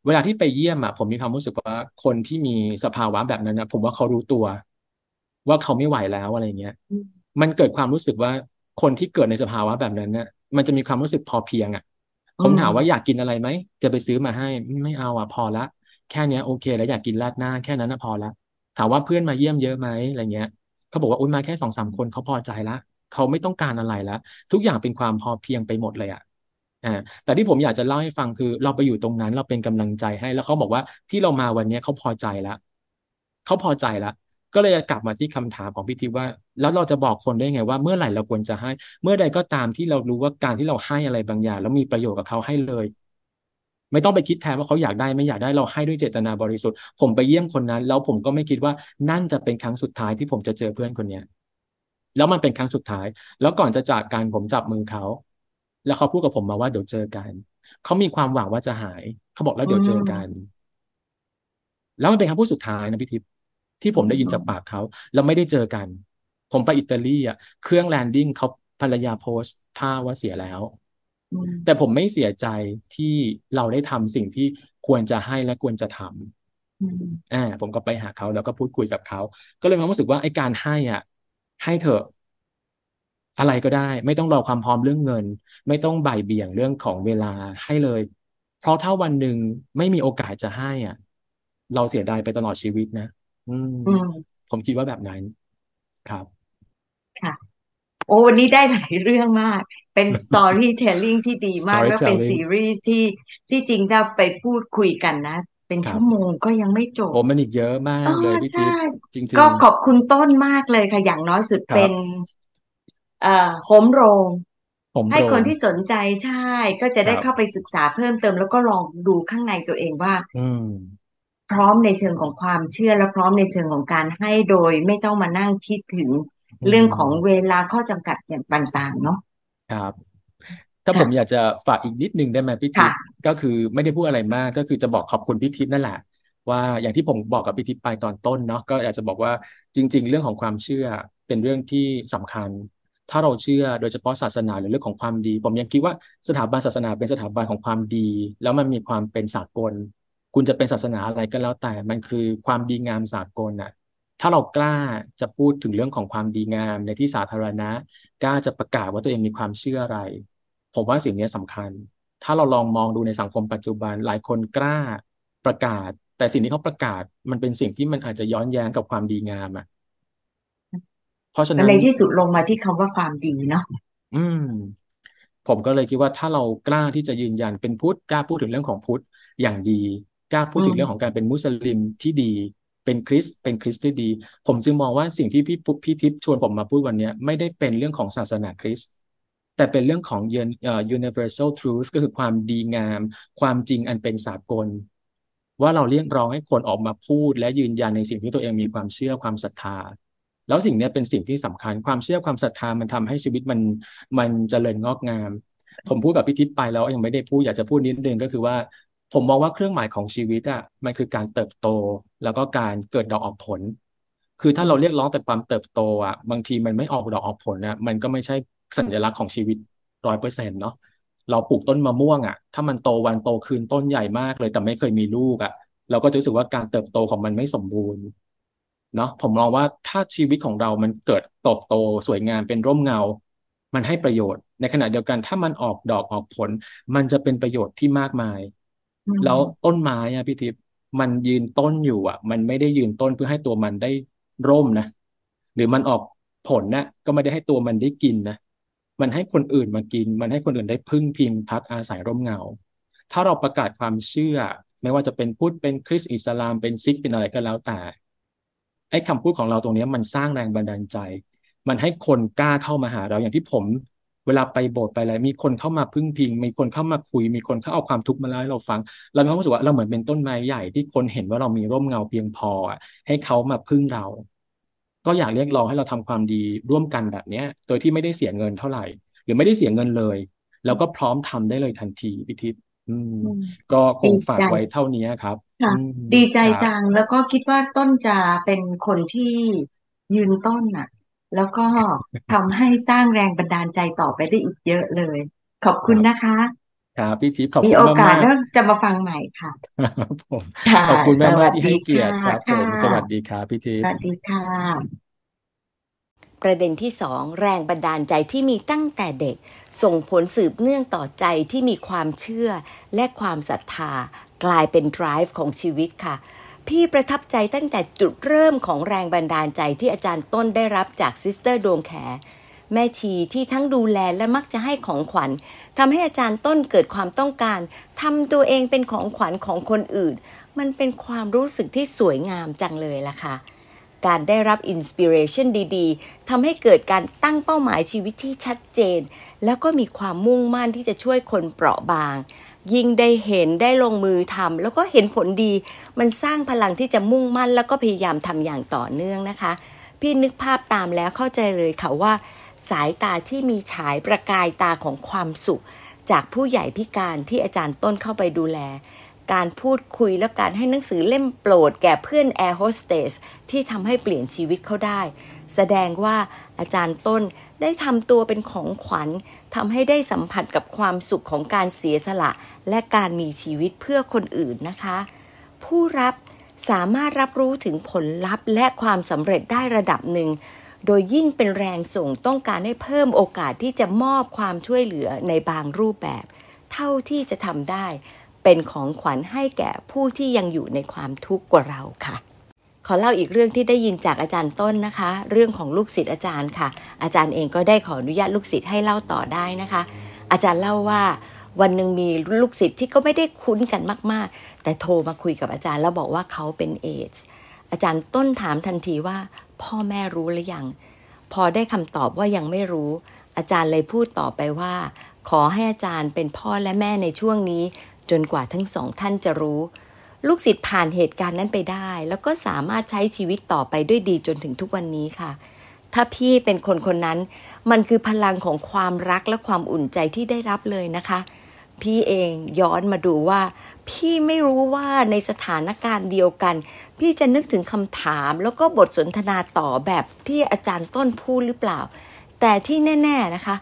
Speaker 2: เวลาที่ไปเยี่ยมอะผมมีความรู้สึกว่าคนที่มีสภาวะแบบนั้นนะผมว่าเขารู้ตัว ว่าเขาไม่ไหวแล้วอะไรเงี้ยมันเกิดความรู้สึกว่าคนที่เกิดในสภาวะแบบนั้นเนี่ยมันจะมีความรู้สึกพอเพียงอะผมถามว่าอยากกินอะไรไหมจะไปซื้อมาให้ไม่เอาอะพอละ แค่นี้โอเค แล้วอยากกินราดหน้าแค่นั้นนะพอละถามว่าเพื่อนมาเยี่ยมเยอะไหมอะไรเงี้ยเขาบอกว่าอุ้ยมาแค่สองสามคนเขาพอใจละเขาไม่ต้องการอะไรละทุกอย่างเป็นความพอเพียงไปหมดเลยอะ อ่าแต่ที่ผมอยากจะเล่าให้ฟังคือ เราไปอยู่ตรงนั้นเราเป็นกำลังใจให้ แล้วเขาบอกว่าที่เรามาวันนี้เขาพอใจแล้วเขาพอใจแล้วก็เลยกลับมาที่คำถามของพี่ทิพย์ว่า แล้วเราจะบอกคนได้ไงว่าเมื่อไหร่เราควรจะให้ เมื่อใดก็ตามที่เรารู้ว่าการที่เราให้อะไรบางอย่าง แล้วมีประโยชน์กับเขาให้เลย ไม่ต้องไปคิดแทนว่าเขาอยากได้ไม่อยากได้เราให้ด้วยเจตนาบริสุทธิ์ ผมไปเยี่ยมคนนั้น แล้วผมก็ไม่คิดว่านั่นจะเป็นครั้งสุดท้ายที่ผมจะเจอเพื่อนคนเนี้ยแล้วมันเป็นครั้งสุดท้าย แล้วก่อนจะจากการผมจับมือเขา แล้วเขาพูดกับผมมาว่าเดี๋ยวเจอกัน เขามีความหวังว่าจะหาย เขาบอกแล้วเดี๋ยวเจอกัน แล้วมันเป็นคำพูดสุดท้ายนะพี่ทิพย์ที่ผมได้ยินจากปากเขาแล้วไม่ได้เจอกัน ผมไปอิตาลีอะเครื่องแลนดิ้งเขาภรรยาโพสต์ท่าว่าเสียแล้ว แต่ผมไม่เสียใจที่เราได้ทำสิ่งที่ควรจะให้และควรจะทำอ่าผมก็ไปหาเขาแล้วก็พูดคุยกับเขา ก็เลยมีความรู้สึกว่าไอ้การให้อะ ให้เถอะ อะไรก็ได้ ไม่ต้องรอความพร้อมเรื่องเงิน ไม่ต้องบ่ายเบี่ยงเรื่องของเวลาให้เลย เพราะถ้าวันหนึ่งไม่มีโอกาสจะให้อะ เราเสียดายไปตลอดชีวิตนะอืมผมคิดว่าแบบนั้นครับ
Speaker 1: ค่ะ โอ้วันนี้ได้หลายเรื่องมาก เป็นสตอรี่เทลลิ่งที่ดีมากแล้วเป็นซีรีส์ที่ที่จริงถ้าไปพูดคุยกันนะ เป็นชั่วโมงก็ยังไม่จบ
Speaker 2: โอ้มันอีกเยอะมากเลยพี่ทิพย์จริง
Speaker 1: ๆ ก็ขอบคุณต้นมากเลยค่ะ อย่างน้อยสุดเป็นเอ่อ โฮมโรง ให้คนที่สนใจใช่ ก็จะได้เข้าไปศึกษาเพิ่มเติม แล้วก็ลองดูข้างในตัวเองว่า
Speaker 2: อืม
Speaker 1: พร้อมในเชิงของความเชื่อและพร้อมในเชิงของการให้โดยไม่ต้องมานั่งคิดถึงเรื่องของเวลาข้อจำกัดอย่างต่างๆเนาะ
Speaker 2: ครับ ถ้าผมอยากจะฝากอีกนิดนึงได้ไหมพี่ทิพย์ก็คือไม่ได้พูดอะไรมากก็คือจะบอกขอบคุณพี่ทิพย์นั่นแหละว่าอย่างที่ผมบอกกับพี่ทิพย์ไปตอนต้นเนาะก็อยากจะบอกว่าจริง ๆ เรื่องของความเชื่อเป็นเรื่องที่สำคัญ ถ้าเราเชื่อโดยเฉพาะศาสนาหรือเรื่องของความดี ผมยังคิดว่าสถาบันศาสนาเป็นสถาบันของความดี แล้วมันมีความเป็นสากล คุณจะเป็นศาสนาอะไรก็แล้วแต่มันคือความดีงามสากลน่ะถ้าเรากล้าจะพูดถึงเรื่องของความดีงามในที่สาธารณะ กล้าจะประกาศว่าตัวเองมีความเชื่ออะไร ผมว่าสิ่งนี้สำคัญ ถ้าเราลองมองดูในสังคมปัจจุบันหลายคนกล้าประกาศ แต่สิ่งที่เขาประกาศมันเป็นสิ่งที่มันอาจจะย้อนแย้งกับความดีงามอะ เพราะฉะนั้น
Speaker 1: ในที่สุดลงมาที่คำว่าความดีเนาะ
Speaker 2: อืม ผมก็เลยคิดว่าถ้าเรากล้าที่จะยืนยันเป็นพุทธกล้าพูดถึงเรื่องของพุทธอย่างดีกล้าพูดถึงเรื่องของการเป็นมุสลิมที่ดี เป็นคริสเป็นคริสที่ดี ผมจึงมองว่าสิ่งที่พี่ปุ๊พี่ทิพย์ชวนผมมาพูดวันนี้ไม่ได้เป็นเรื่องของศาสนาคริสต์แต่เป็นเรื่องของ universal truth ก็คือความดีงาม ความจริงอันเป็นสากล ว่าเราเรียกร้องให้คนออกมาพูด และยืนยันในสิ่งที่ตัวเองมีความเชื่อความศรัทธา แล้วสิ่งนี้เป็นสิ่งที่สำคัญความเชื่อความศรัทธามันทำให้ชีวิตมันมันเจริญงอกงาม ผมพูดกับพี่ทิพย์ไปแล้วยังไม่ได้พูดอยากจะพูดนิดนึงก็คือว่า ผมมองว่าเครื่องหมายของชีวิตอะมันคือการเติบโต แล้วก็การเกิดดอกออกผล คือถ้าเราเรียกร้องแต่ความเติบโตอะบางทีมันไม่ออกดอกออกผลนะมันก็ไม่ใช่สัญลักษณ์ของชีวิตร้อยเปอร์เซ็นต์เนาะเราปลูกต้นมะม่วงอะ ถ้ามันโตวันโตคืนต้นใหญ่มากเลยแต่ไม่เคยมีลูกอะเราก็จะรู้สึกว่าการเติบโตของมันไม่สมบูรณ์ เนาะผมมองว่าถ้าชีวิตของเรามันเกิดเติบโตสวยงามเป็นร่มเงา มันให้ประโยชน์ ในขณะเดียวกันถ้ามันออกดอกออกผล มันจะเป็นประโยชน์ที่มากมาย แล้วต้นไม้อะพี่ทิพย์มันยืนต้นอยู่อะ มันไม่ได้ยืนต้นเพื่อให้ตัวมันได้ร่มนะหรือมันออกผลนะก็ไม่ได้ให้ตัวมันได้กินนะมันให้คนอื่นมากิน มันให้คนอื่นได้พึ่งพิงพักอาศัยร่มเงา ถ้าเราประกาศความเชื่อ ไม่ว่าจะเป็นพุทธเป็นคริสต์อิสลามเป็นซิกเป็นอะไรก็แล้วแต่ ไอ้คำพูดของเราตรงนี้มันสร้างแรงบันดาลใจ มันให้คนกล้าเข้ามาหาเราอย่างที่ผม เวลาไปโบสถ์ไปอะไรมีคนเข้ามาพึ่งพิง มีคนเข้ามาคุย มีคนเข้าเอาความทุกข์มาเล่าให้เราฟัง เรามีความรู้สึกว่าเราเหมือนเป็นต้นไม้ใหญ่ที่คนเห็นว่าเรามีร่มเงาเพียงพอให้เขามาพึ่งเรา ก็อยากเรียกร้องให้เราทำความดีร่วมกันแบบเนี้ยโดยที่ไม่ได้เสียเงินเท่าไหร่ หรือไม่ได้เสียเงินเลย แล้วก็พร้อมทำได้เลยทันทีพิทิพย์ ก็คงฝากไว้เท่านี้ครับ
Speaker 3: ดีใจจังแล้วก็คิดว่าต้นจะเป็นคนที่ยืนต้นอะ แล้วก็ทำให้สร้างแรงบันดาลใจต่อไปได้อีกเยอะเลย ขอบคุณนะคะ
Speaker 2: ครับพี่ทิพย์ขอบ
Speaker 3: คุณ
Speaker 2: มากมีโอ
Speaker 3: กาสแล้วจะมาฟังใหม่ค่ะ
Speaker 2: ขอบคุณมากที่ให้เกียรติครับผมสวัสดีครับพี่ทิพย์
Speaker 3: สวัสดีค่ะ
Speaker 1: ประเด็นที่สองแรงบันดาลใจที่มีตั้งแต่เด็ก ส่งผลสืบเนื่องต่อใจที่มีความเชื่อและความศรัทธากลายเป็น drive ของชีวิตค่ะ พี่ประทับใจตั้งแต่จุดเริ่มของแรงบันดาลใจที่อาจารย์ต้นได้รับจากซิสเตอร์ดวงแข แม่ชีที่ทั้งดูแลและมักจะให้ของขวัญทำให้อาจารย์ต้นเกิดความต้องการทำตัวเองเป็นของขวัญของคนอื่น มันเป็นความรู้สึกที่สวยงามจังเลยล่ะค่ะ การได้รับอินสปิเรชันดีๆทำให้เกิดการตั้งเป้าหมายชีวิตที่ชัดเจน แล้วก็มีความมุ่งมั่นที่จะช่วยคนเปราะบาง ยิ่งได้เห็นได้ลงมือทำแล้วก็เห็นผลดี มันสร้างพลังที่จะมุ่งมั่น แล้วก็พยายามทำอย่างต่อเนื่องนะคะ พี่นึกภาพตามแล้วเข้าใจเลยค่ะว่า สายตาที่มีฉายประกายตาของความสุข จากผู้ใหญ่พิการที่อาจารย์ต้นเข้าไปดูแล การพูดคุยและการให้หนังสือเล่มโปรดแก่เพื่อนแอร์โฮสเตสที่ทำให้เปลี่ยนชีวิตเขาได้ แสดงว่าอาจารย์ต้นได้ทำตัวเป็นของขวัญทำให้ได้สัมผัสกับความสุขของการเสียสละ และการมีชีวิตเพื่อคนอื่นนะคะ ผู้รับสามารถรับรู้ถึงผลลัพธ์และความสำเร็จได้ระดับหนึ่ง โดยยิ่งเป็นแรงส่งต้องการให้เพิ่มโอกาสที่จะมอบความช่วยเหลือในบางรูปแบบ เท่าที่จะทำได้ เป็นของขวัญให้แก่ผู้ที่ยังอยู่ในความทุกข์กว่าเราค่ะ ขอเล่าอีกเรื่องที่ได้ยินจากอาจารย์ต้นนะคะ เรื่องของลูกศิษย์อาจารย์ค่ะ อาจารย์เองก็ได้ขออนุญาตลูกศิษย์ให้เล่าต่อได้นะคะ อาจารย์เล่าว่าวันหนึ่งมีลูกศิษย์ที่ก็ไม่ได้คุ้นกันมากๆ แต่โทรมาคุยกับอาจารย์แล้วบอกว่าเขาเป็นเอชอาจารย์ต้นถามทันทีว่า พ่อแม่รู้หรือยัง พอได้คำตอบว่ายังไม่รู้ อาจารย์เลยพูดต่อไปว่า ขอให้อาจารย์เป็นพ่อและแม่ในช่วงนี้ จนกว่าทั้งสองท่านจะรู้ ลูกศิษย์ผ่านเหตุการณ์นั้นไปได้ แล้วก็สามารถใช้ชีวิตต่อไปด้วยดีจนถึงทุกวันนี้ค่ะ ถ้าพี่เป็นคนคนนั้น มันคือพลังของความรักและความอุ่นใจที่ได้รับเลยนะคะ พี่เองย้อนมาดูว่า พี่ไม่รู้ว่าในสถานการณ์เดียวกัน พี่จะนึกถึงคำถาม แล้วก็บทสนทนาต่อแบบที่อาจารย์ต้นพูดหรือเปล่า แต่ที่แน่ ๆนะคะ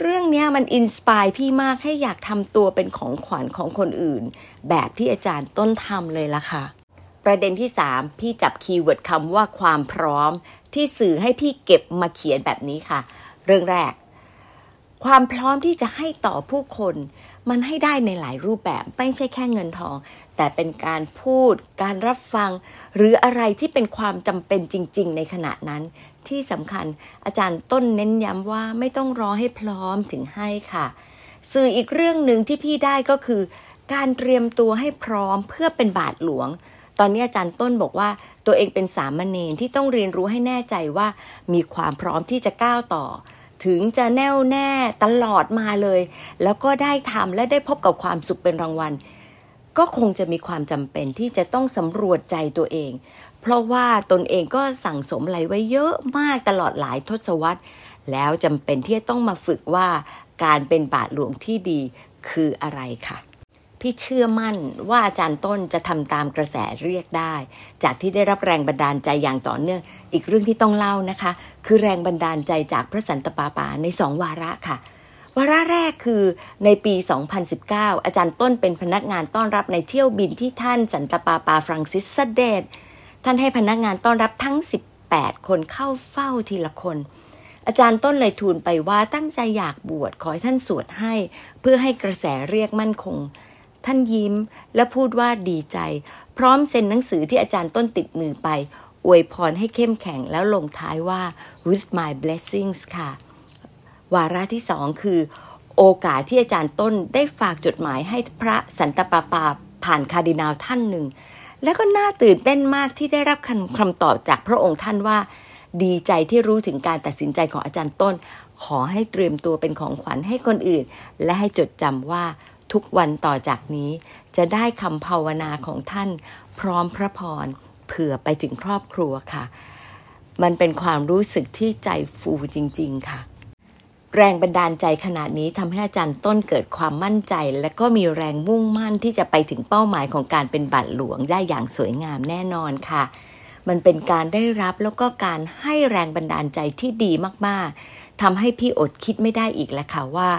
Speaker 1: เรื่องนี้มัน inspire พี่มากให้อยากทำตัวเป็นของขวัญของคนอื่น แบบที่อาจารย์ต้นทำเลยล่ะค่ะ ประเด็นที่ 3 พี่จับ keyword คำว่าความพร้อม ที่สื่อให้พี่เก็บมาเขียนแบบนี้ค่ะ เรื่องแรก ความพร้อมที่จะให้ต่อผู้คน มันให้ได้ในหลายรูปแบบไม่ใช่แค่เงินทอง แต่เป็นการพูด การรับฟัง หรืออะไรที่เป็นความจำเป็นจริง ๆ ในขณะนั้น ที่สำคัญ อาจารย์ต้นเน้นย้ำว่าไม่ต้องรอให้พร้อมถึงให้ค่ะ สื่ออีกเรื่องหนึ่งที่พี่ได้ก็คือ การเตรียมตัวให้พร้อมเพื่อเป็นบาทหลวง ตอนนี้อาจารย์ต้นบอกว่าตัวเองเป็นสามเณรที่ต้องเรียนรู้ให้แน่ใจว่า มีความพร้อมที่จะก้าวต่อ ถึงจะแน่วแน่ตลอดมาเลย แล้วก็ได้ทำและได้พบกับความสุขเป็นรางวัลก็คงจะมีความจำเป็นที่จะต้องสำรวจใจตัวเอง เพราะว่าตนเองก็สั่งสมอะไรไว้เยอะมากตลอดหลายทศวรรษ แล้วจำเป็นที่จะต้องมาฝึกว่าการเป็นบาทหลวงที่ดีคืออะไรค่ะ พี่เชื่อมั่นว่าอาจารย์ต้นจะทำตามกระแสเรียกได้ จากที่ได้รับแรงบันดาลใจอย่างต่อเนื่อง อีกเรื่องที่ต้องเล่านะคะ คือแรงบันดาลใจจากพระสันตะปาปาในสองวาระค่ะวาระแรกคือในปี 2019 อาจารย์ต้นเป็นพนักงานต้อนรับในเที่ยวบินที่ท่านสันตปาปาฟรังซิสเสเดต ท่านให้พนักงานต้อนรับทั้ง 18 คนเข้าเฝ้าทีละคน อาจารย์ต้นเลยทูลไปว่าตั้งใจอยากบวชขอให้ท่านสวดให้ เพื่อให้กระแสเรียกมั่นคง ท่านยิ้มและพูดว่าดีใจ พร้อมเซ็นหนังสือที่อาจารย์ต้นติดมือไป อวยพรให้เข้มแข็งแล้วลงท้ายว่า with my blessings ค่ะ วาระที่สองคือ โอกาสที่อาจารย์ต้นได้ฝากจดหมายให้พระสันตะปาปาผ่านคาร์ดินาลท่านหนึ่ง แล้วก็น่าตื่นเต้นมากที่ได้รับคำคำตอบจากพระองค์ท่านว่า ดีใจที่รู้ถึงการตัดสินใจของอาจารย์ต้น ขอให้เตรียมตัวเป็นของขวัญให้คนอื่น และให้จดจำว่าทุกวันต่อจากนี้ จะได้คำภาวนาของท่าน พร้อมพระพรเผื่อไปถึงครอบครัวค่ะ มันเป็นความรู้สึกที่ใจฟูจริง ๆ ค่ะ แรงบันดาลใจขนาดนี้ทำให้อาจารย์ต้นเกิดความมั่นใจ และก็มีแรงมุ่งมั่นที่จะไปถึงเป้าหมายของการเป็นบัตรหลวงได้อย่างสวยงามแน่นอนค่ะ มันเป็นการได้รับแล้วก็การให้แรงบันดาลใจที่ดีมากๆทำให้พี่อดคิดไม่ได้อีกแล้วค่ะว่า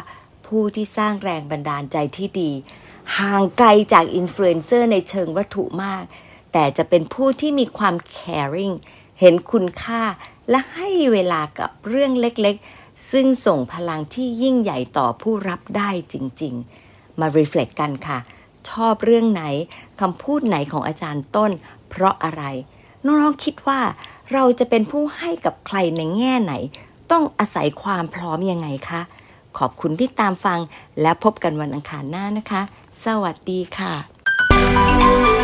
Speaker 1: ผู้ที่สร้างแรงบันดาลใจที่ดี ห่างไกลจากอินฟลูเอนเซอร์ในเชิงวัตถุมาก แต่จะเป็นผู้ที่มีความ caring เห็นคุณค่าและให้เวลากับเรื่องเล็กๆ ซึ่งส่งพลังที่ยิ่งใหญ่ต่อผู้รับได้จริง ๆ มา reflect กันค่ะ ชอบเรื่องไหนคำพูดไหนของอาจารย์ต้น เพราะอะไร น้องๆคิดว่า เราจะเป็นผู้ให้กับใครในแง่ไหน ต้องอาศัยความพร้อมยังไงคะ ขอบคุณที่ตามฟังและพบกันวันอังคารหน้านะคะ สวัสดีค่ะ